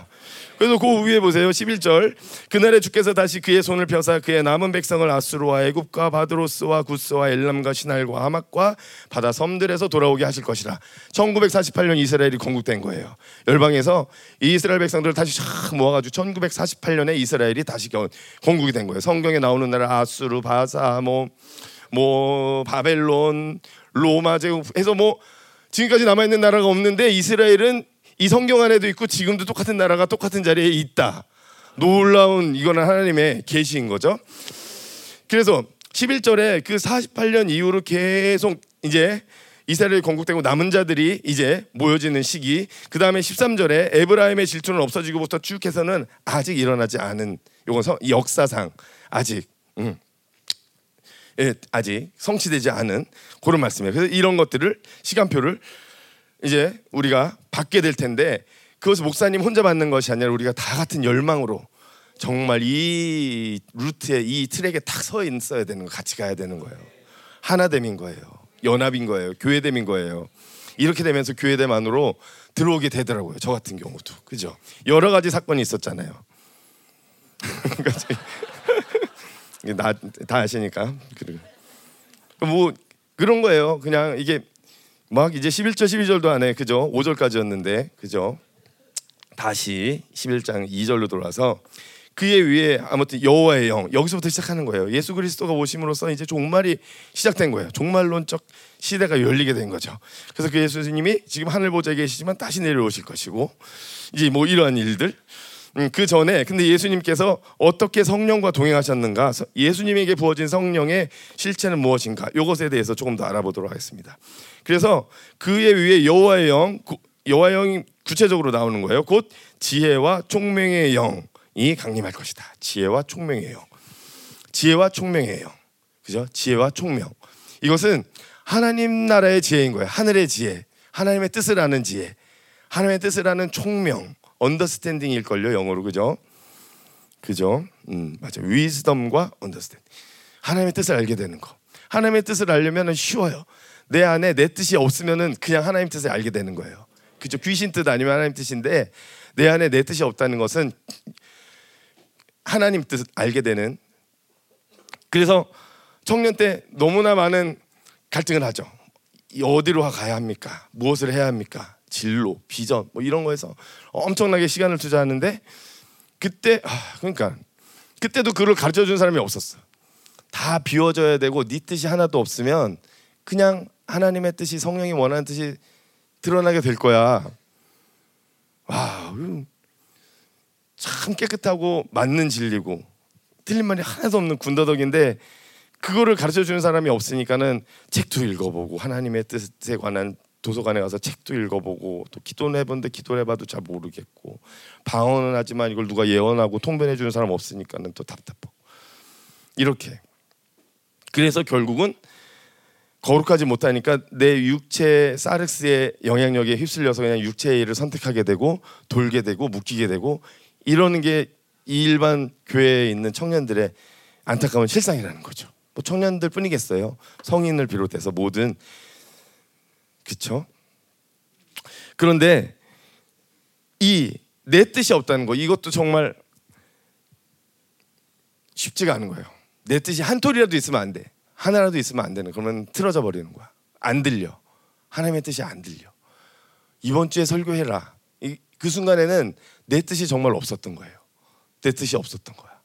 그래서 그 위에 보세요. 11절. 그날에 주께서 다시 그의 손을 펴사 그의 남은 백성을 아수르와 애굽과 바드로스와 구스와 엘람과 시날과 하막과 바다 섬들에서 돌아오게 하실 것이라. 1948년 이스라엘이 건국된 거예요. 열방에서 이스라엘 백성들을 다시 쫙 모아가지고 1948년에 이스라엘이 다시 건국이 된 거예요. 성경에 나오는 나라 아수르, 바사, 뭐, 뭐 바벨론, 로마 제국 해서 뭐 지금까지 남아 있는 나라가 없는데 이스라엘은 이 성경 안에도 있고 지금도 똑같은 나라가 똑같은 자리에 있다. 놀라운 이거는 하나님의 계시인 거죠. 그래서 11절에 그 48년 이후로 계속 이제 이스라엘 건국되고 남은 자들이 이제 모여지는 시기. 그 다음에 13절에 에브라임의 질투는 없어지고부터 쭉 해서는 아직 일어나지 않은 요건 역사상 아직 음, 예, 아직 성취되지 않은 그런 말씀이에요. 그래서 이런 것들을 시간표를 이제 우리가 받게 될 텐데 그것을 목사님 혼자 받는 것이 아니라 우리가 다 같은 열망으로 정말 이 루트에 이 트랙에 탁서 있어야 되는 거 같이 가야 되는 거예요. 하나됨인 거예요. 연합인 거예요. 교회됨인 거예요. 이렇게 되면서 교회됨 안으로 들어오게 되더라고요. 저 같은 경우도 그죠. 여러 가지 사건이 있었잖아요. 나다 아시니까 뭐 그런 거예요. 그냥 이게 막 이제 11절 12절도 안에 그죠? 5절까지였는데 그죠? 다시 11장 2절로 돌아서 그의 위에 아무튼 여호와의 영 여기서부터 시작하는 거예요. 예수 그리스도가 오심으로써 이제 종말이 시작된 거예요. 종말론적 시대가 열리게 된 거죠. 그래서 그 예수님이 지금 하늘 보좌에 계시지만 다시 내려오실 것이고 이제 뭐 이러한 일들 음, 그 전에 근데 예수님께서 어떻게 성령과 동행하셨는가 예수님에게 부어진 성령의 실체는 무엇인가 이것에 대해서 조금 더 알아보도록 하겠습니다. 그래서 그의 위에 여호와의 영 여호와의 영이 구체적으로 나오는 거예요. 곧 지혜와 총명의 영이 강림할 것이다. 지혜와 총명의 영. 지혜와 총명의 영. 그죠? 지혜와 총명. 이것은 하나님 나라의 지혜인 거예요. 하늘의 지혜. 하나님의 뜻을 아는 지혜. 하나님의 뜻을 아는 총명. understanding일 걸요. 영어로. 그죠? 그죠? 음, 맞아. wisdom과 understanding. 하나님의 뜻을 알게 되는 거. 하나님의 뜻을 알려면 쉬워요. 내 안에 내 뜻이 없으면은 그냥 하나님 뜻을 알게 되는 거예요. 그죠? 귀신 뜻 아니면 하나님 뜻인데 내 안에 내 뜻이 없다는 것은 하나님 뜻을 알게 되는. 그래서 청년 때 너무나 많은 갈등을 하죠. 어디로 가야 합니까? 무엇을 해야 합니까? 진로, 비전 뭐 이런 거에서 엄청나게 시간을 투자하는데 그때 아, 그러니까 그때도 그걸 가르쳐 준 사람이 없었어. 다 비워져야 되고 네 뜻이 하나도 없으면 그냥 하나님의 뜻이 성령이 원하는 뜻이 드러나게 될 거야. 와, 참 깨끗하고 맞는 진리고 틀린 말이 하나도 없는 군더더기인데 그거를 가르쳐 주는 사람이 없으니까는 책도 읽어보고 하나님의 뜻에 관한 도서관에 가서 책도 읽어보고 또 기도는 해본데 기도를 해봐도 잘 모르겠고 방언은 하지만 이걸 누가 예언하고 통변해 주는 사람 없으니까는 또 답답하고 이렇게 그래서 결국은 거룩하지 못하니까 내 육체 사르스의 영향력에 휩쓸려서 그냥 육체의 일을 선택하게 되고 돌게 되고 묶이게 되고 이러는 게 일반 교회에 있는 청년들의 안타까운 실상이라는 거죠. 뭐 청년들 뿐이겠어요. 성인을 비롯해서 모든 그쵸? 그런데 이 내 뜻이 없다는 거 이것도 정말 쉽지가 않은 거예요. 내 뜻이 한 톨이라도 있으면 안 돼. 하나라도 있으면 안 되는 그러면 틀어져 버리는 거야. 안 들려. 하나님의 뜻이 안 들려. 이번 주에 설교해라. 이, 그 순간에는 내 뜻이 정말 없었던 거예요. 내 뜻이 없었던 거야.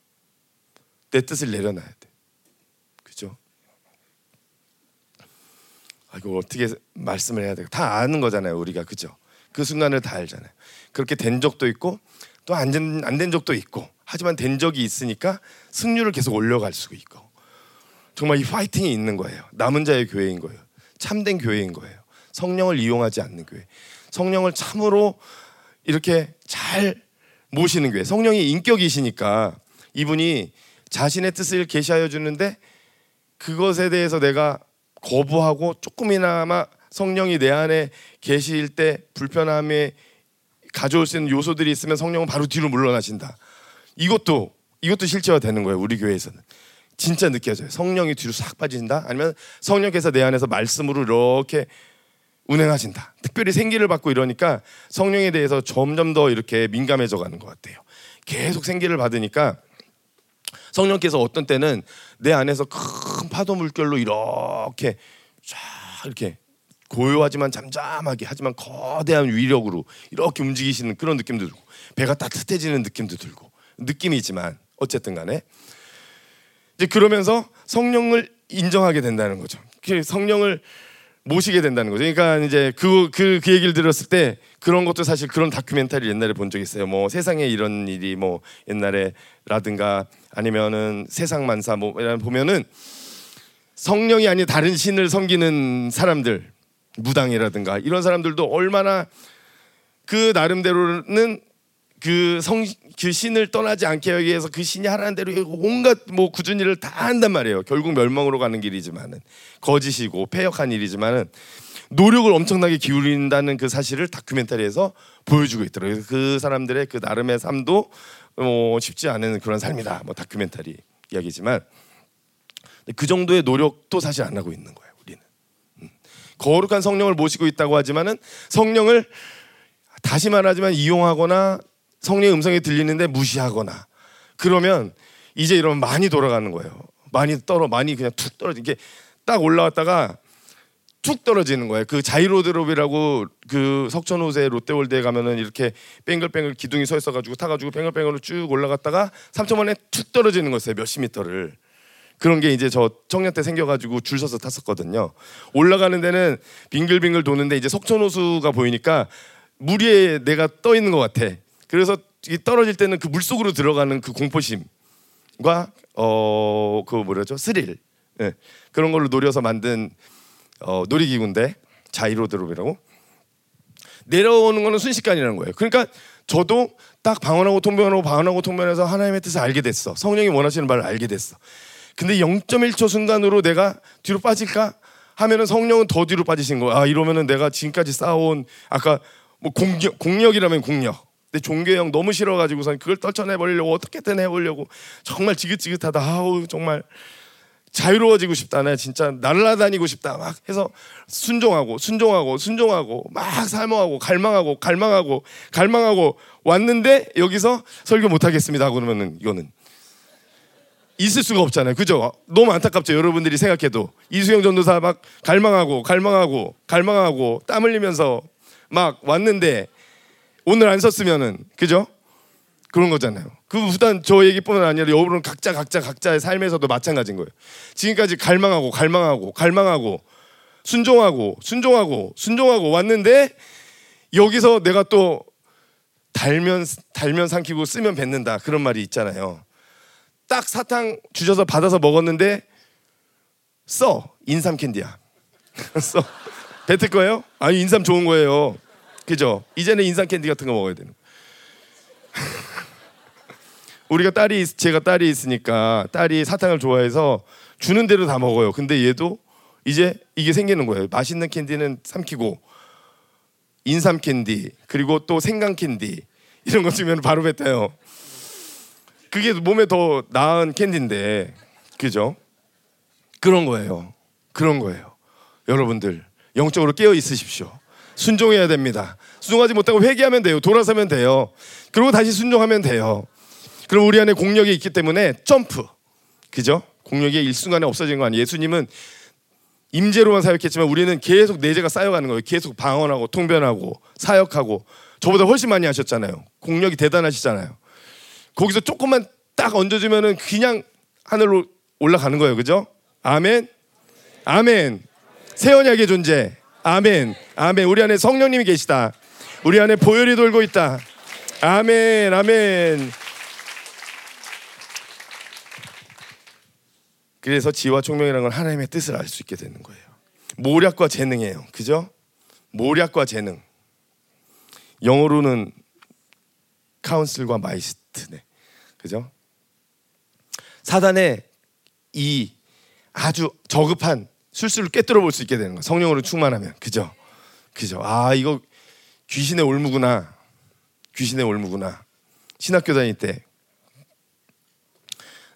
내 뜻을 내려놔야 돼. 그죠? 아, 이거 어떻게 말씀을 해야 돼? 다 아는 거잖아요, 우리가 그죠? 그 순간을 다 알잖아요. 그렇게 된 적도 있고 또 안 된 적도 있고 하지만 된 적이 있으니까 승률을 계속 올려갈 수 있고 정말 이 파이팅이 있는 거예요. 남은 자의 교회인 거예요. 참된 교회인 거예요. 성령을 이용하지 않는 교회. 성령을 참으로 이렇게 잘 모시는 교회. 성령이 인격이시니까 이분이 자신의 뜻을 계시하여 주는데 그것에 대해서 내가 거부하고 조금이나마 성령이 내 안에 계실 때 불편함에 가져올 수 있는 요소들이 있으면 성령은 바로 뒤로 물러나신다. 이것도 이것도 실제화 되는 거예요. 우리 교회에서는. 진짜 느껴져요. 성령이 뒤로 싹 빠진다. 아니면 성령께서 내 안에서 말씀으로 이렇게 운행하신다. 특별히 생기를 받고 이러니까 성령에 대해서 점점 더 이렇게 민감해져 가는 것 같아요. 계속 생기를 받으니까 성령께서 어떤 때는 내 안에서 큰 파도 물결로 이렇게 쫙 이렇게 고요하지만 잠잠하게 하지만 거대한 위력으로 이렇게 움직이시는 그런 느낌도 들고 배가 따뜻해지는 느낌도 들고 느낌이지만 어쨌든 간에 이제 그러면서 성령을 인정하게 된다는 거죠. 그 성령을 모시게 된다는 거죠. 그러니까 이제 그, 그, 그 얘기를 들었을 때 그런 것도 사실 그런 다큐멘터리 옛날에 본적 있어요. 뭐 세상에 이런 일이 뭐 옛날에라든가 아니면은 세상 만사 뭐 보면은 성령이 아닌 다른 신을 섬기는 사람들 무당이라든가 이런 사람들도 얼마나 그 나름대로는 그 성 그 신을 떠나지 않게 하기 위해서 그 신이 하라는 대로 온갖 뭐 굳은 일을 다 한단 말이에요. 결국 멸망으로 가는 길이지만은 거짓이고 폐역한 일이지만은 노력을 엄청나게 기울인다는 그 사실을 다큐멘터리에서 보여주고 있더라고요. 그 사람들의 그 나름의 삶도 뭐 쉽지 않은 그런 삶이다. 뭐 다큐멘터리 이야기지만 그 정도의 노력도 사실 안 하고 있는 거예요. 우리는 음. 거룩한 성령을 모시고 있다고 하지만은 성령을 다시 말하지만 이용하거나 성령의 음성이 들리는데 무시하거나 그러면 이제 이러면 많이 돌아가는 거예요. 많이 떨어 많이 그냥 툭 떨어지 이게 딱 올라왔다가 툭 떨어지는 거예요. 그 자이로드롭이라고 그 석천호세 롯데월드에 가면은 이렇게 뱅글뱅글 기둥이 서 있어가지고 타가지고 뱅글뱅글로 쭉 올라갔다가 3초 만에 툭 떨어지는 거였어요. 몇십 미터를. 그런 게 이제 저 청년 때 생겨가지고 줄 서서 탔었거든요. 올라가는 데는 빙글빙글 도는데 이제 석천호수가 보이니까 물 위에 내가 떠 있는 것 같아. 그래서 이 떨어질 때는 그 물 속으로 들어가는 그 공포심과 어 그 뭐라죠 스릴 예. 그런 걸로 노려서 만든 어, 놀이기구인데 자이로드롭이라고 내려오는 거는 순식간이라는 거예요. 그러니까 저도 딱 방언하고 통변하고 방언하고 통변해서 하나님의 뜻을 알게 됐어. 성령이 원하시는 바를 알게 됐어. 근데 0.1초 순간으로 내가 뒤로 빠질까 하면은 성령은 더 뒤로 빠지신 거야. 아 이러면은 내가 지금까지 쌓아온 아까 뭐 공격 공력이라면 공력. 근데 종교형 너무 싫어가지고선 그걸 떨쳐내 버리려고 어떻게든 해보려고 정말 지긋지긋하다. 아우 정말 자유로워지고 싶다. 나 진짜 날아다니고 싶다. 막 해서 순종하고 순종하고 순종하고 막 살모하고 갈망하고 갈망하고 갈망하고 왔는데 여기서 설교 못 하겠습니다 하고 그러면은 이거는 있을 수가 없잖아요. 그죠? 너무 안타깝죠. 여러분들이 생각해도 이수영 전도사 막 갈망하고 갈망하고 갈망하고 땀 흘리면서 막 왔는데 오늘 안 섰으면은 그죠? 그런 거잖아요. 그 우단 저 얘기뿐만 아니라 여러분 각자 각자 각자의 삶에서도 마찬가지인 거예요. 지금까지 갈망하고 갈망하고 갈망하고 순종하고 순종하고 순종하고 왔는데 여기서 내가 또 달면 달면 삼키고 쓰면 뱉는다 그런 말이 있잖아요. 딱 사탕 주셔서 받아서 먹었는데 써 인삼 캔디야. 써 뱉을 거예요? 아니 인삼 좋은 거예요. 그죠? 이제는 인삼 캔디 같은 거 먹어야 되는. 우리가 딸이 제가 딸이 있으니까 딸이 사탕을 좋아해서 주는 대로 다 먹어요. 근데 얘도 이제 이게 생기는 거예요. 맛있는 캔디는 삼키고 인삼 캔디 그리고 또 생강 캔디 이런 거 주면 바로 뱉어요. 그게 몸에 더 나은 캔디인데 그죠? 그런 거예요. 그런 거예요. 여러분들 영적으로 깨어 있으십시오. 순종해야 됩니다. 순종하지 못하고 회개하면 돼요. 돌아서면 돼요. 그리고 다시 순종하면 돼요. 그럼 우리 안에 공력이 있기 때문에 점프. 그죠? 공력이 일순간에 없어진 거 아니에요. 예수님은 임재로만 사역했지만 우리는 계속 내재가 쌓여가는 거예요. 계속 방언하고 통변하고 사역하고 저보다 훨씬 많이 하셨잖아요. 공력이 대단하시잖아요. 거기서 조금만 딱 얹어주면은 그냥 하늘로 올라가는 거예요. 그죠? 아멘. 아멘. 새 언약의 존재. 아멘. 아멘. 우리 안에 성령님이 계시다. 우리 안에 보혈이 돌고 있다. 아멘. 아멘. 그래서 지와 총명이라는 건 하나님의 뜻을 알 수 있게 되는 거예요. 모략과 재능이에요. 그죠? 모략과 재능. 영어로는 카운슬과 마이스트네. 그죠? 사단의 이 아주 저급한 술수를 꿰뚫어 볼수 있게 되는 거예요. 성령으로 충만하면. 그죠? 그죠? 아, 이거 귀신의 올무구나. 귀신의 올무구나. 신학교 다닐 때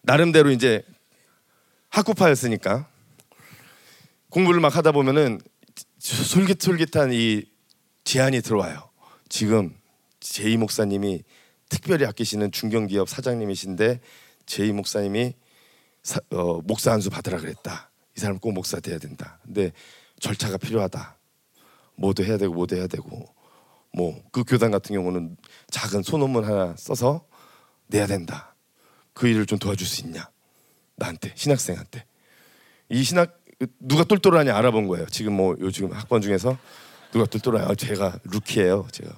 나름대로 이제 학구파였으니까 공부를 막 하다 보면은 솔깃솔깃한 이 제안이 들어와요. 지금 제이 목사님이 특별히 아끼시는 중견기업 사장님이신데 제이 목사님이 사, 어, 목사 한 수 받으라 그랬다. 이 사람 꼭 목사 돼야 된다. 근데 절차가 필요하다. 뭐도 해야 되고 뭐도 해야 되고 뭐 그 교단 같은 경우는 작은 소논문 하나 써서 내야 된다. 그 일을 좀 도와줄 수 있냐? 나한테 신학생한테 이 신학 누가 똘똘하냐 알아본 거예요. 지금 뭐 요즘 학번 중에서 누가 똘똘하냐? 아, 제가 루키예요. 제가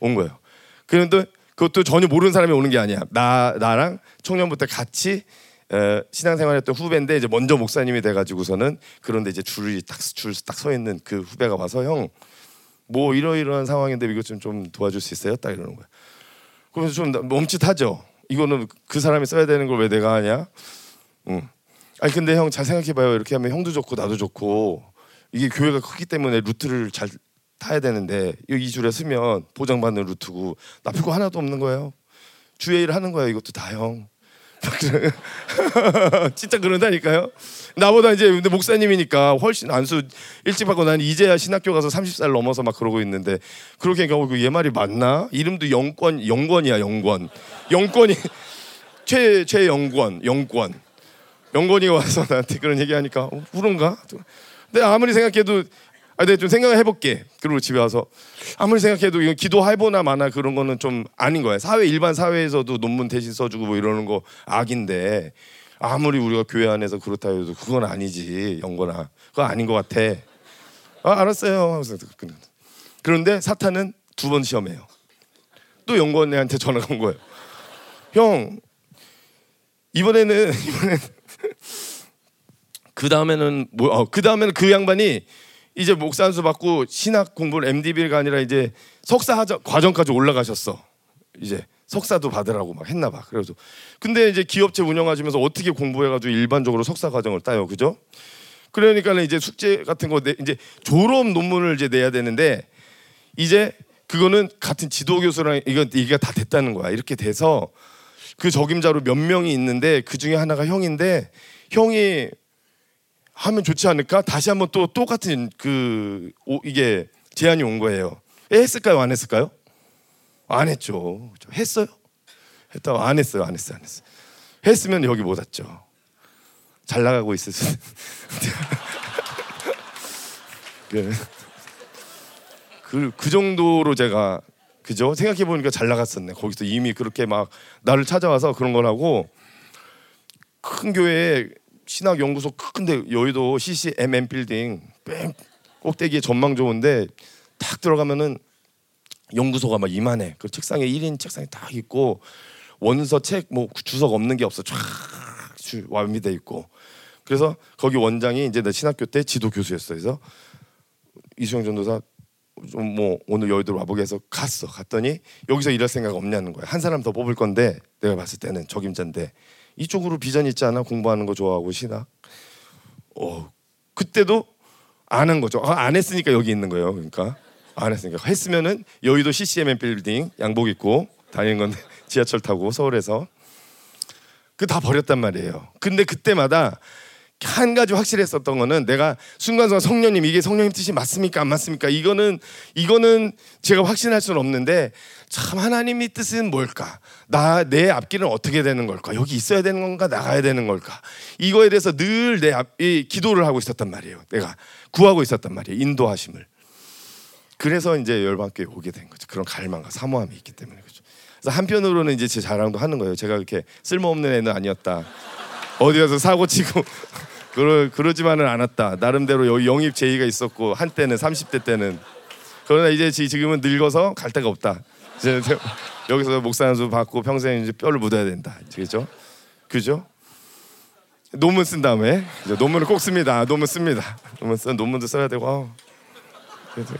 온 거예요. 그런데 그것도 전혀 모르는 사람이 오는 게 아니야. 나 나랑 청년부 때 같이 에, 신앙생활했던 후배인데 이제 먼저 목사님이 돼가지고서는 그런데 이제 줄이 딱줄딱 서 있는 그 후배가 와서 형 뭐 이러이러한 상황인데 이것 좀 좀 도와줄 수 있어요? 딱 이러는 거야. 그러면서 좀 멈칫하죠. 이거는 그 사람이 써야 되는 걸 왜 내가 하냐? 응. 아니 근데 형 잘 생각해봐요. 이렇게 하면 형도 좋고 나도 좋고 이게 교회가 크기 때문에 루트를 잘 타야 되는데 이 줄에 쓰면 보장받는 루트고 나쁠 거 하나도 없는 거예요. 주의 일을 하는 거야 이것도 다 형. 진짜 그런다니까요. 나보다 이제 근데 목사님이니까 훨씬 안수 일찍 받고 난 이제야 신학교 가서 30살 넘어서 막 그러고 있는데 그렇게 하니까 얘 말이 맞나? 이름도 영권 영권이야 영권. 영권이 최 최영권 영권. 영권이가 와서 나한테 그런 얘기하니까 어, 그런가? 근데 아무리 생각해도 아, 내가 좀 생각을 해볼게. 그리고 집에 와서 아무리 생각해도 이거 기도해보나 마나 그런 거는 좀 아닌 거야. 사회 일반 사회에서도 논문 대신 써주고 뭐 이러는 거 악인데 아무리 우리가 교회 안에서 그렇다 해도 그건 아니지 영건아. 그거 아닌 것 같아. 아 알았어요. 그런데 사탄은 두 번 시험해요. 또 영건이한테 전화가 온 거예요. 형 이번에는 이번엔 그 다음에는 뭐그 어, 다음에는 그 양반이 이제 목사 한수 받고 신학 공부를 MDB가 아니라 이제 석사 하자, 과정까지 올라가셨어. 이제 석사도 받으라고 막 했나 봐. 그래서 근데 이제 기업체 운영하시면서 어떻게 공부해가지고 일반적으로 석사 과정을 따요, 그죠? 그러니까 이제 숙제 같은 거 내, 이제 졸업 논문을 이제 내야 되는데 이제 그거는 같은 지도 교수랑 이거 얘기가 다 됐다는 거야. 이렇게 돼서 그 적임자로 몇 명이 있는데 그 중에 하나가 형인데 형이 하면 좋지 않을까? 다시 한번 또 똑같은 그 오, 이게 제안이 온 거예요. 했을까요? 안 했을까요? 안 했죠. 했어요? 했다고 안 했어요. 안 했어요. 안 했어요. 했으면 여기 못 왔죠. 잘 나가고 있을 수. 그, 그, 그 정도로 제가 그죠? 생각해 보니까 잘 나갔었네. 거기서 이미 그렇게 막 나를 찾아와서 그런 거라고 큰 교회에 신학 연구소 큰데 여의도 CCMM 빌딩 뺑 꼭대기에 전망 좋은데 딱 들어가면은 연구소가 막 이만해. 그 책상에 1인 책상이 딱 있고 원서 책 뭐 주석 없는 게 없어. 쫙 완비돼 있고. 그래서 거기 원장이 이제 내 신학교 때 지도 교수였어. 그래서 이수영 전도사 좀 뭐 오늘 여의도로 와보게 해서 갔어. 갔더니 여기서 일할 생각 없냐는 거야. 한 사람 더 뽑을 건데 내가 봤을 때는 적임자인데 이쪽으로 비전 있지 않아? 공부하는 거 좋아하고 신학. 어 그때도 안 한 거죠. 아, 안 했으니까 여기 있는 거예요. 그러니까 안 했으니까 했으면은 여의도 CCMM 빌딩 양복 입고 다니는 건데 지하철 타고 서울에서 그 다 버렸단 말이에요. 근데 그때마다 한 가지 확실했었던 거는 내가 순간순간 성령님 이게 성령님 뜻이 맞습니까 안 맞습니까 이거는 이거는 제가 확신할 수는 없는데 참 하나님의 뜻은 뭘까? 나 내 앞길은 어떻게 되는 걸까? 여기 있어야 되는 건가? 나가야 되는 걸까? 이거에 대해서 늘 내 앞이 기도를 하고 있었단 말이에요. 내가 구하고 있었단 말이에요 인도하심을. 그래서 이제 열방교회 오게 된 거죠. 그런 갈망과 사모함이 있기 때문에 그죠. 그래서 한편으로는 이제 제 자랑도 하는 거예요. 제가 그렇게 쓸모없는 애는 아니었다. 어디 가서 사고 치고. 그러, 그러지만은 않았다. 나름대로 영입 제의가 있었고 한때는 30대 때는 그러나 이제 지- 지금은 늙어서 갈 데가 없다. 이제 여기서 목사 한수 받고 평생 이제 뼈를 묻어야 된다. 그죠? 그죠? 논문 쓴 다음에 논문을 꼭 씁니다. 논문 씁니다. 논문 써 논문도 써야 되고. 아우. 그래서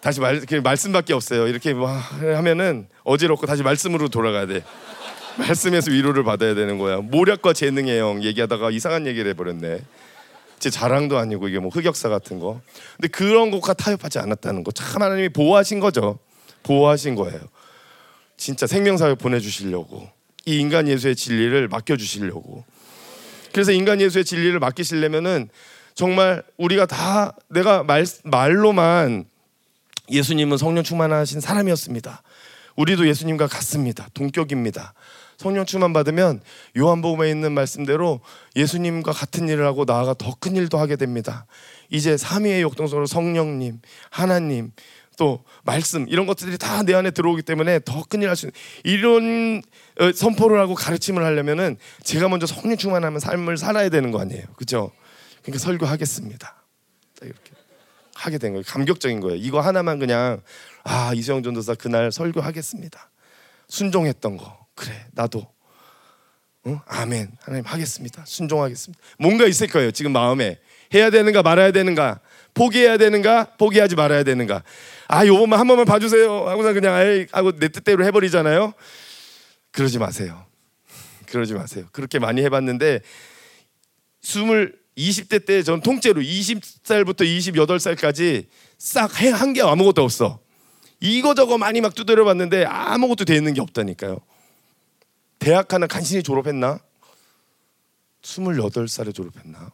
다시 말 말씀밖에 없어요. 이렇게 뭐 하면은 어지럽고 다시 말씀으로 돌아가야 돼. 말씀에서 위로를 받아야 되는 거야. 모략과 재능의 영 얘기하다가 이상한 얘기를 해버렸네. 제 자랑도 아니고 이게 뭐 흑역사 같은 거. 근데 그런 것과 타협하지 않았다는 거. 참 하나님이 보호하신 거죠. 보호하신 거예요. 진짜 생명사역 보내주시려고 이 인간 예수의 진리를 맡겨주시려고. 그래서 인간 예수의 진리를 맡기시려면은 정말 우리가 다 내가 말, 말로만 예수님은 성령 충만하신 사람이었습니다. 우리도 예수님과 같습니다. 동격입니다. 성령 충만 받으면 요한복음에 있는 말씀대로 예수님과 같은 일을 하고 나아가 더 큰 일도 하게 됩니다. 이제 삼위의 역동성으로 성령님, 하나님, 또 말씀 이런 것들이 다 내 안에 들어오기 때문에 더 큰 일 할 수 있는 이런 어, 선포를 하고 가르침을 하려면은 제가 먼저 성령 충만하면 삶을 살아야 되는 거 아니에요. 그죠? 그러니까 설교하겠습니다. 딱 이렇게 하게 된 거예요. 감격적인 거예요. 이거 하나만 그냥 아 이수영 전도사 그날 설교하겠습니다. 순종했던 거 그래 나도 응? 아멘 하나님 하겠습니다. 순종하겠습니다. 뭔가 있을 거예요. 지금 마음에 해야 되는가 말아야 되는가 포기해야 되는가 포기하지 말아야 되는가 아 요번만 한 번만 봐주세요 하고서 그냥 에이 하고 내 뜻대로 해버리잖아요. 그러지 마세요. 그러지 마세요. 그렇게 많이 해봤는데 스물 20대 때전 통째로 20살부터 28살까지 싹 한 게 아무것도 없어. 이거 저거 많이 막 두드려 봤는데 아무것도 돼 있는 게 없다니까요. 대학 하나 간신히 졸업했나? 28살에 졸업했나?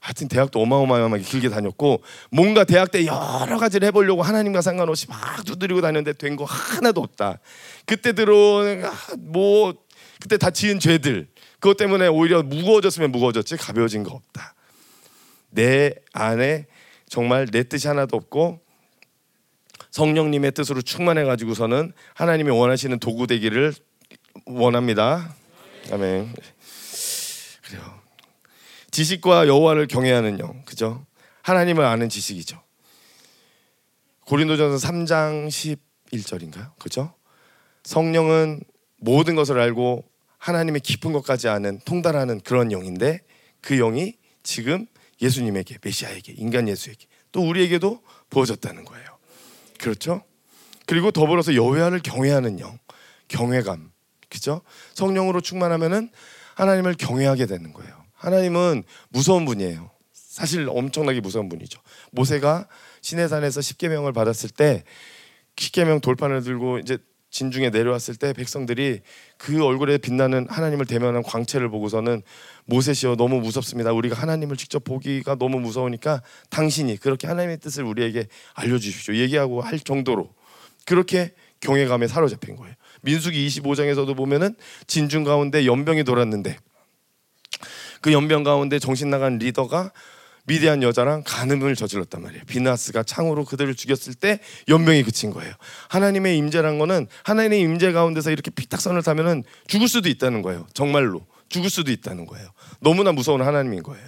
하여튼 대학도 어마어마하게 길게 다녔고 뭔가 대학 때 여러 가지를 해보려고 하나님과 상관없이 막 두드리고 다녔는데 된 거 하나도 없다. 그때 들어온 아, 뭐 그때 다 지은 죄들 그것 때문에 오히려 무거워졌으면 무거워졌지 가벼워진 거 없다. 내 안에 정말 내 뜻이 하나도 없고 성령님의 뜻으로 충만해 가지고서는 하나님이 원하시는 도구 되기를 원합니다. 아멘. 그래요. 지식과 여호와를 경외하는 영, 그죠? 하나님을 아는 지식이죠. 고린도전서 3장 11절인가요? 그죠? 성령은 모든 것을 알고 하나님의 깊은 것까지 아는 통달하는 그런 영인데 그 영이 지금 예수님에게 메시아에게 인간 예수에게 또 우리에게도 부어졌다는 거예요. 그렇죠? 그리고 더불어서 여호와를 경외하는 영, 경외감, 그죠? 성령으로 충만하면은 하나님을 경외하게 되는 거예요. 하나님은 무서운 분이에요. 사실 엄청나게 무서운 분이죠. 모세가 시내산에서 십계명을 받았을 때 십계명 돌판을 들고 이제 진중에 내려왔을 때 백성들이 그 얼굴에 빛나는 하나님을 대면한 광채를 보고서는 모세시여 너무 무섭습니다. 우리가 하나님을 직접 보기가 너무 무서우니까 당신이 그렇게 하나님의 뜻을 우리에게 알려주십시오. 얘기하고 할 정도로 그렇게 경외감에 사로잡힌 거예요. 민수기 25장에서도 보면은 진중 가운데 연병이 돌았는데 그 연병 가운데 정신 나간 리더가 미대한 여자랑 간음을 저질렀단 말이에요. 비나스가 창으로 그들을 죽였을 때 연병이 그친 거예요. 하나님의 임재란 거는 하나님의 임재 가운데서 이렇게 피탁선을 타면은 죽을 수도 있다는 거예요. 정말로 죽을 수도 있다는 거예요. 너무나 무서운 하나님인 거예요.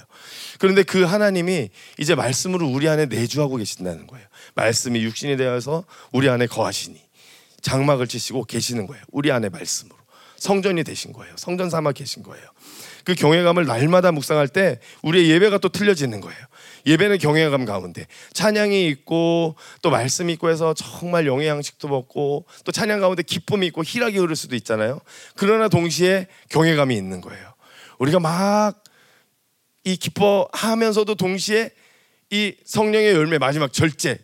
그런데 그 하나님이 이제 말씀으로 우리 안에 내주하고 계신다는 거예요. 말씀이 육신이 되어서 우리 안에 거하시니 장막을 치시고 계시는 거예요. 우리 안에 말씀으로 성전이 되신 거예요. 성전 삼아 계신 거예요. 그 경외감을 날마다 묵상할 때 우리의 예배가 또 틀려지는 거예요. 예배는 경외감 가운데 찬양이 있고 또 말씀이 있고 해서 정말 영의 양식도 먹고 또 찬양 가운데 기쁨이 있고 희락이 흐를 수도 있잖아요. 그러나 동시에 경외감이 있는 거예요. 우리가 막 이 기뻐하면서도 동시에 이 성령의 열매 마지막 절제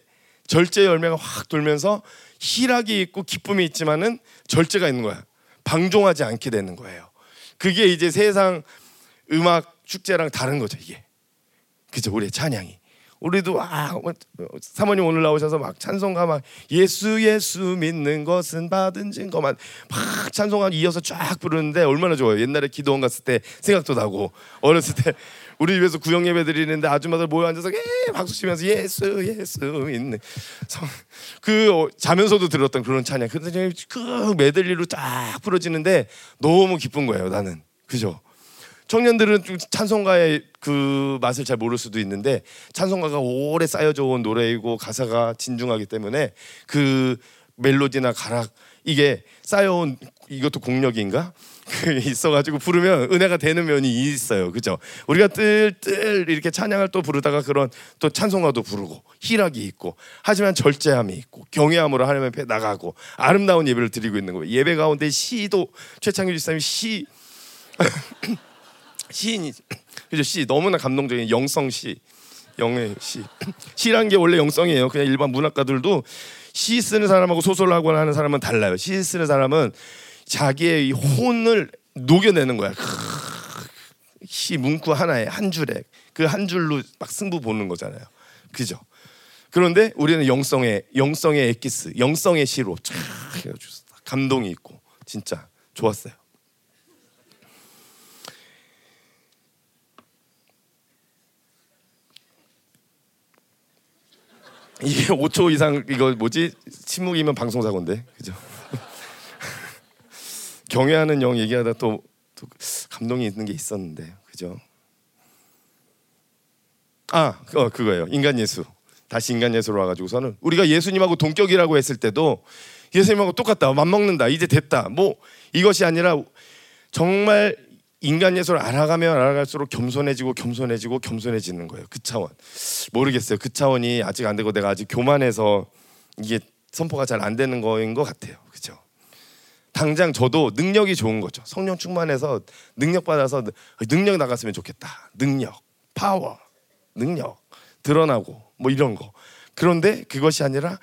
절제 열매가 확 돌면서 희락이 있고 기쁨이 있지만은 절제가 있는 거야. 방종하지 않게 되는 거예요. 그게 이제 세상 음악 축제랑 다른 거죠, 이게. 그죠? 우리의 찬양이. 우리도 아 뭐, 사모님 오늘 나오셔서 막 찬송가 막 예수 예수 믿는 것은 받은 증거만 막 찬송가 이어서 쫙 부르는데 얼마나 좋아요. 옛날에 기도원 갔을 때 생각도 나고 어렸을 때 우리 집에서 구역 예배 드리는데 아줌마들 모여 앉아서 예 박수 치면서 예수 예수 믿는 그 어, 자면서도 들었던 그런 찬양. 근데 그 메들리로 쫙 부러지는데 너무 기쁜 거예요. 나는 그죠. 청년들은 좀 찬송가의 그 맛을 잘 모를 수도 있는데 찬송가가 오래 쌓여져 온 노래이고 가사가 진중하기 때문에 그 멜로디나 가락 이게 쌓여온 이것도 공력인가? 있어가지고 부르면 은혜가 되는 면이 있어요. 그죠? 우리가 뜰뜰 이렇게 찬양을 또 부르다가 그런 또 찬송가도 부르고 희락이 있고 하지만 절제함이 있고 경외함으로 하나님 앞에 나가고 아름다운 예배를 드리고 있는 거예요. 예배 가운데 시도 최창규 지사님이 시 시인이 그죠 시 너무나 감동적인 영성 시 영의 시 시란 게 원래 영성이에요 그냥 일반 문학가들도 시 쓰는 사람하고 소설을 하거나 하는 사람은 달라요 시 쓰는 사람은 자기의 이 혼을 녹여내는 거야. 시 문구 하나에 한 줄에. 그 한 줄로 막 승부 보는 거잖아요. 그죠? 그런데 우리는 영성의 영성의 엑기스 영성의 시로 쫙 감동이 있고 진짜 좋았어요. 이게 5초 이상 이거 뭐지? 침묵이면 방송 사고인데. 그죠? 경외하는 영 얘기하다 또, 또 감동이 있는 게 있었는데 그죠? 아 어, 그거예요 인간 예수 다시 인간 예수로 와가지고서는 우리가 예수님하고 동격이라고 했을 때도 예수님하고 똑같다 맞먹는다 이제 됐다 뭐 이것이 아니라 정말 인간 예술을 알아가면 알아갈수록 겸손해지고 겸손해지고 겸손해지는 거예요. 그 차원. 모르겠어요. 그 차원이 아직 안 되고 내가 아직 교만해서 이게 선포가 잘 안 되는 거인 것 같아요. 당장 저도 능력이 좋은 거죠. 성령 충만해서 능력 받아서 능력 나갔으면 좋겠다. 능력, 파워, 능력 드러나고 뭐 이런 거. 그런데 그것이 아니라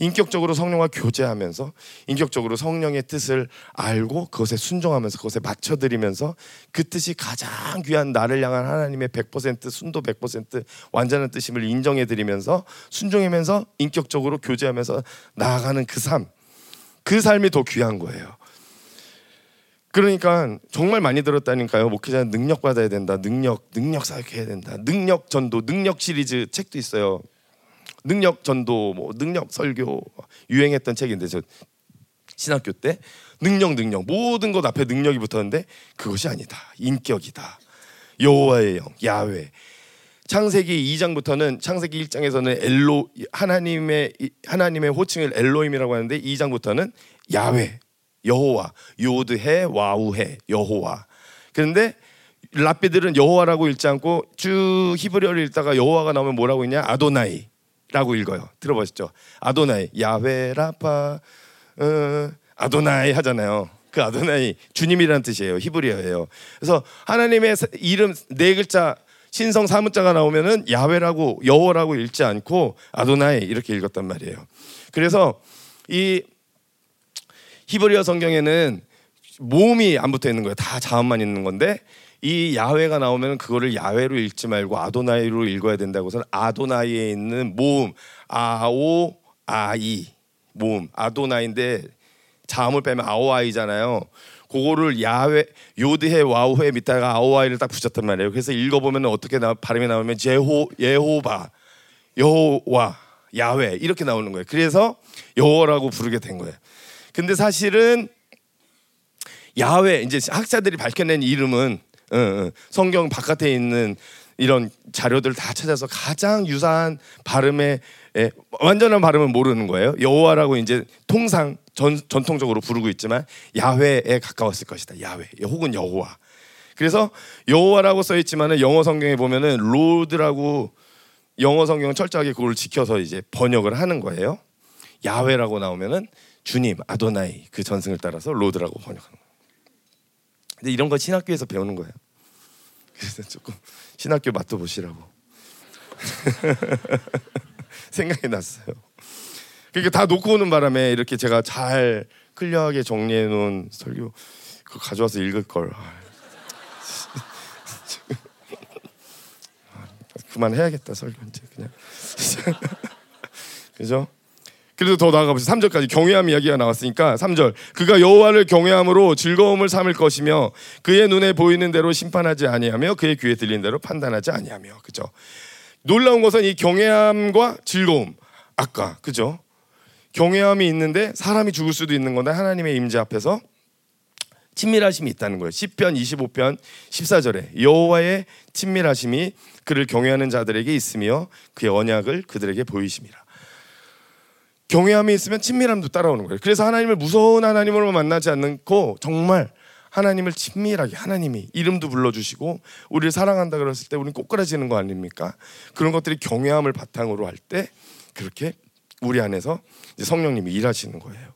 인격적으로 성령과 교제하면서 인격적으로 성령의 뜻을 알고 그것에 순종하면서 그것에 맞춰드리면서 그 뜻이 가장 귀한 나를 향한 하나님의 100% 순도 100% 완전한 뜻임을 인정해드리면서 순종하면서 인격적으로 교제하면서 나아가는 그 삶, 그 삶이 더 귀한 거예요. 그러니까 정말 많이 들었다니까요. 목회자는 능력 받아야 된다. 능력, 능력 사역해야 된다. 능력 전도, 능력 시리즈 책도 있어요. 능력 전도, 뭐 능력 설교 유행했던 책인데 저 신학교 때 능력 능력 모든 것 앞에 능력이 붙었는데 그것이 아니다. 인격이다. 여호와의 영, 야훼. 창세기 2장부터는 창세기 1장에서는 엘로 하나님의 하나님의 호칭을 엘로임이라고 하는데 2장부터는 야훼, 여호와, 요드해, 와우해, 여호와. 그런데 라피들은 여호와라고 읽지 않고 쭉 히브리어를 읽다가 여호와가 나오면 뭐라고 있냐? 아도나이. 라고 읽어요. 들어보셨죠? 아도나이, 야훼 라파, 어, 아도나이 하잖아요. 그 아도나이 주님이라는 뜻이에요. 히브리어예요. 그래서 하나님의 이름 네 글자 신성 사무자가 나오면은 야훼라고 여호라고 읽지 않고 아도나이 이렇게 읽었단 말이에요. 그래서 이 히브리어 성경에는 모음이 안 붙어 있는 거예요. 다 자음만 있는 건데 이 야훼가 나오면 그거를 야훼로 읽지 말고 아도나이로 읽어야 된다고서는 아도나이에 있는 모음 아오 아이 모음 아도나인데 자음을 빼면 아오아이잖아요. 그거를 야훼 요드해 와우해 밑에가 아오아이를 딱 붙였단 말이에요. 그래서 읽어보면 어떻게 나, 발음이 나오면 제호 예호바 여호와 야훼 이렇게 나오는 거예요. 그래서 여호라고 부르게 된 거예요. 근데 사실은 야훼 이제 학자들이 밝혀낸 이름은 성경 바깥에 있는 이런 자료들 다 찾아서 가장 유사한 발음의 예, 완전한 발음은 모르는 거예요. 여호와라고 이제 통상 전, 전통적으로 부르고 있지만 야훼에 가까웠을 것이다. 야훼 혹은 여호와. 그래서 여호와라고 써 있지만은 영어 성경에 보면은 Lord라고 영어 성경은 철저하게 그걸 지켜서 이제 번역을 하는 거예요. 야훼라고 나오면은 주님 아도나이 그 전승을 따라서 Lord라고 번역하는 거예요. 근데 이런 거 신학교에서 배우는 거예요. 그래서 조금 신학교 맛도 보시라고 생각이 났어요. 그러니까 다 놓고 오는 바람에 이렇게 제가 잘 clear하게 정리해 놓은 설교 그 가져와서 읽을 걸. 아, 그 그만 해야겠다 설교 이제 그냥 그죠? 그래도 더 나아가 보세요. 3절까지 경외함 이야기가 나왔으니까 3절 그가 여호와를 경외함으로 즐거움을 삼을 것이며 그의 눈에 보이는 대로 심판하지 아니하며 그의 귀에 들리는 대로 판단하지 아니하며 그죠? 놀라운 것은 이 경외함과 즐거움 아까 그죠? 경외함이 있는데 사람이 죽을 수도 있는 건데 하나님의 임재 앞에서 친밀하심이 있다는 거예요. 시편 25편 14절에 여호와의 친밀하심이 그를 경외하는 자들에게 있으며 그의 언약을 그들에게 보이심이라. 경외함이 있으면 친밀함도 따라오는 거예요. 그래서 하나님을 무서운 하나님으로 만나지 않고 정말 하나님을 친밀하게 하나님이 이름도 불러주시고 우리를 사랑한다 그랬을 때 우리는 꼬꾸라지는 거 아닙니까? 그런 것들이 경외함을 바탕으로 할 때 그렇게 우리 안에서 성령님이 일하시는 거예요.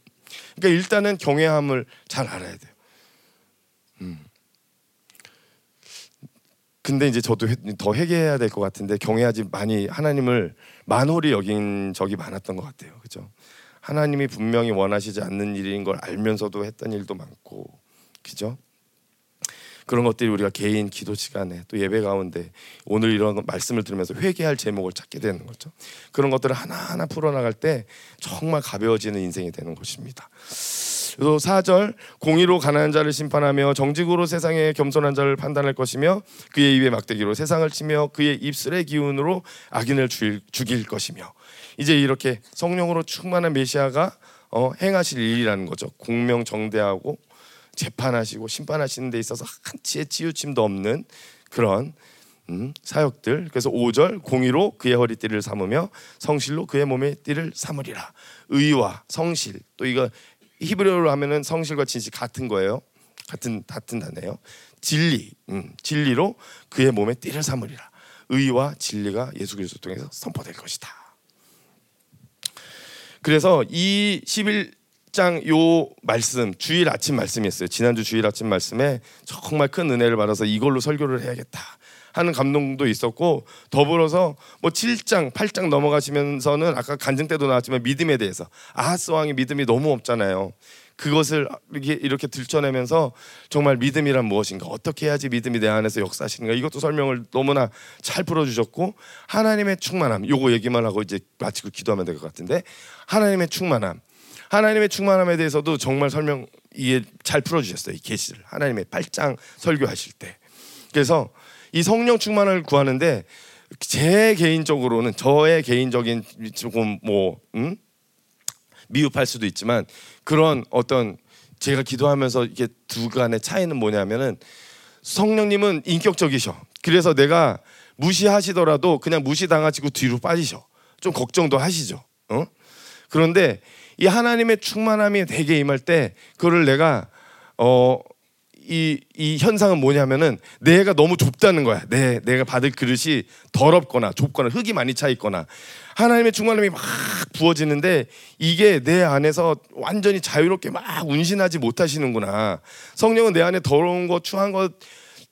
그러니까 일단은 경외함을 잘 알아야 돼요. 음. 근데 이제 저도 더 회개해야 될 것 같은데 경외하지 많이 하나님을 만홀히 여긴 적이 많았던 것 같아요. 그죠? 하나님이 분명히 원하시지 않는 일인 걸 알면서도 했던 일도 많고, 그죠? 그런 것들이 우리가 개인 기도 시간에 또 예배 가운데 오늘 이런 말씀을 들으면서 회개할 제목을 찾게 되는 거죠. 그런 것들을 하나하나 풀어나갈 때 정말 가벼워지는 인생이 되는 것입니다. 또 4절 공의로 가난한 자를 심판하며 정직으로 세상에 겸손한 자를 판단할 것이며 그의 입에 막대기로 세상을 치며 그의 입술의 기운으로 악인을 죽일 것이며 이제 이렇게 성령으로 충만한 메시아가 어, 행하실 일이라는 거죠. 공명정대하고 재판하시고 심판하시는 데 있어서 한치의 치우침도 없는 그런 음, 사역들. 그래서 5절 공의로 그의 허리띠를 삼으며 성실로 그의 몸의 띠를 삼으리라. 의와 성실 또 이거 히브리어로 하면은 성실과 진실 같은 거예요. 같은 같은 단어예요. 진리, 음, 진리로 그의 몸에 띠를 삼으리라. 의와 진리가 예수 그리스도 통해서 선포될 것이다. 그래서 이 11장 요 말씀 주일 아침 말씀이었어요. 지난주 주일 아침 말씀에 정말 큰 은혜를 받아서 이걸로 설교를 해야겠다. 하는 감동도 있었고 더불어서 뭐 7장, 8장 넘어가시면서는 아까 간증 때도 나왔지만 믿음에 대해서. 아하스 왕의 믿음이 너무 없잖아요. 그것을 이렇게 이렇게 들춰내면서 정말 믿음이란 무엇인가 어떻게 해야지 믿음이 내 안에서 역사하시는가 이것도 설명을 너무나 잘 풀어주셨고 하나님의 충만함 요거 얘기만 하고 이제 마치고 기도하면 될 것 같은데 하나님의 충만함. 하나님의 충만함에 대해서도 정말 설명 이해 잘 풀어주셨어요 이 계시를. 하나님의 8장 설교하실 때. 그래서 이 성령 충만을 구하는데 제 개인적으로는 저의 개인적인 조금 뭐 음? 미흡할 수도 있지만 그런 어떤 제가 기도하면서 이게 두 간의 차이는 뭐냐면은 성령님은 인격적이셔. 그래서 내가 무시하시더라도 그냥 무시당하시고 뒤로 빠지셔. 좀 걱정도 하시죠. 어? 그런데 이 하나님의 충만함이 되게 임할 때 그거를 내가 어 이, 이 현상은 뭐냐면은 내가 너무 좁다는 거야. 내, 내가 받을 그릇이 더럽거나 좁거나 흙이 많이 차 있거나 하나님의 충만함이 막 부어지는데 이게 내 안에서 완전히 자유롭게 막 운신하지 못하시는구나. 성령은 내 안에 더러운 것, 추한 것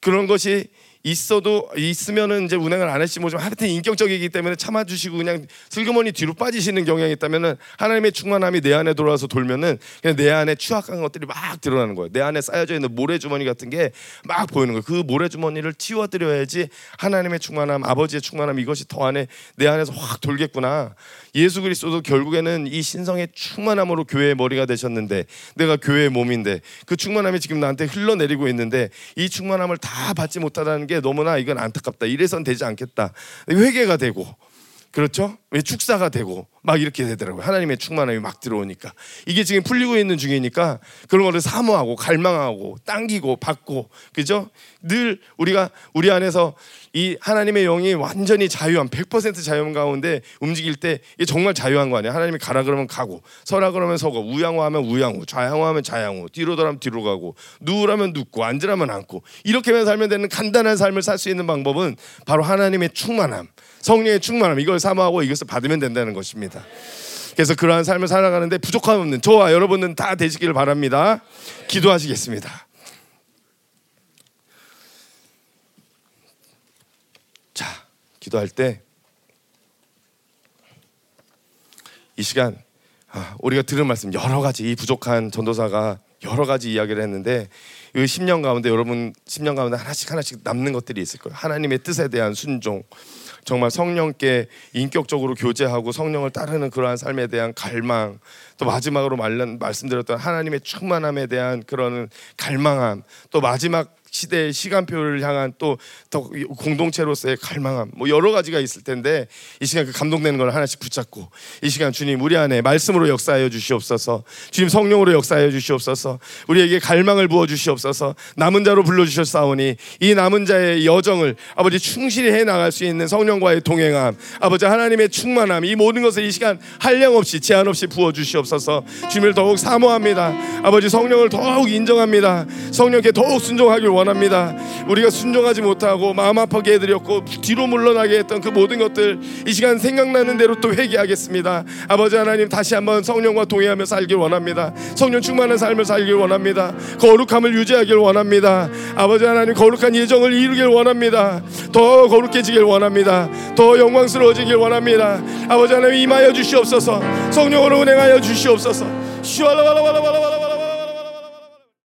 그런 것이 있어도 있으면은 이제 운행을 안 할지 모르지만 하여튼 인격적이기 때문에 참아주시고 그냥 슬그머니 뒤로 빠지시는 경향이 있다면은 하나님의 충만함이 내 안에 돌아와서 돌면은 그냥 내 안에 추악한 것들이 막 드러나는 거예요. 내 안에 쌓여져 있는 모래주머니 같은 게 막 보이는 거예요. 그 모래주머니를 치워드려야지 하나님의 충만함, 아버지의 충만함 이것이 더 안에 내 안에서 확 돌겠구나. 예수 그리스도도 결국에는 이 신성의 충만함으로 교회의 머리가 되셨는데 내가 교회의 몸인데 그 충만함이 지금 나한테 흘러내리고 있는데 이 충만함을 다 받지 못하다는 게 너무나 이건 안타깝다. 이래선 되지 않겠다. 회개가 되고 그렇죠? 왜 축사가 되고 막 이렇게 되더라고요. 하나님의 충만함이 막 들어오니까 이게 지금 풀리고 있는 중이니까 그런 거를 사모하고 갈망하고 당기고 받고 그죠? 늘 우리가 우리 안에서 이 하나님의 영이 완전히 자유함 100% 자유함 가운데 움직일 때 이게 정말 자유한 거 아니야? 하나님이 가라 그러면 가고 서라 그러면 서고 우양호하면 우양호 좌양호하면 좌양호 뒤로 돌아면 뒤로 가고 누우라면 눕고 앉으라면 앉고 이렇게만 살면 되는 간단한 삶을 살 수 있는 방법은 바로 하나님의 충만함 성령의 충만함 이걸 사모하고 이것을 받으면 된다는 것입니다. 그래서 그러한 삶을 살아가는데 부족함 없는 저와 여러분은 다 되시기를 바랍니다. 기도하시겠습니다. 자, 기도할 때 이 시간 아, 우리가 들은 말씀 여러 가지 이 부족한 전도사가 여러 가지 이야기를 했는데 이 10년 가운데 여러분 10년 가운데 하나씩 하나씩 남는 것들이 있을 거예요. 하나님의 뜻에 대한 순종, 정말 성령께 인격적으로 교제하고 성령을 따르는 그러한 삶에 대한 갈망 또 마지막으로 말씀드렸던 하나님의 충만함에 대한 그런 갈망함 또 마지막 시대의 시간표를 향한 또 더 공동체로서의 갈망함 뭐 여러 가지가 있을 텐데 이 시간 그 감동되는 걸 하나씩 붙잡고 이 시간 주님 우리 안에 말씀으로 역사하여 주시옵소서 주님 성령으로 역사하여 주시옵소서 우리에게 갈망을 부어 주시옵소서 남은 자로 불러 주셨사오니 이 남은 자의 여정을 아버지 충실히 해 나갈 수 있는 성령과의 동행함 아버지 하나님의 충만함 이 모든 것을 이 시간 한량 없이 제한 없이 부어 주시옵소서. 주님을 더욱 사모합니다. 아버지 성령을 더욱 인정합니다. 성령께 더욱 순종하길 원합니다 원합니다. 우리가 순종하지 못하고 마음 아파게 해드렸고 뒤로 물러나게 했던 그 모든 것들 이 시간 생각나는 대로 또 회개하겠습니다. 아버지 하나님 다시 한번 성령과 동행하며 살길 원합니다. 성령 충만한 삶을 살길 원합니다. 거룩함을 유지하길 원합니다. 아버지 하나님 거룩한 예정을 이루길 원합니다. 더 거룩해지길 원합니다. 더 영광스러워지길 원합니다. 아버지 하나님 임하여 주시옵소서. 성령으로 운행하여 주시옵소서. 슈알라발라발라발라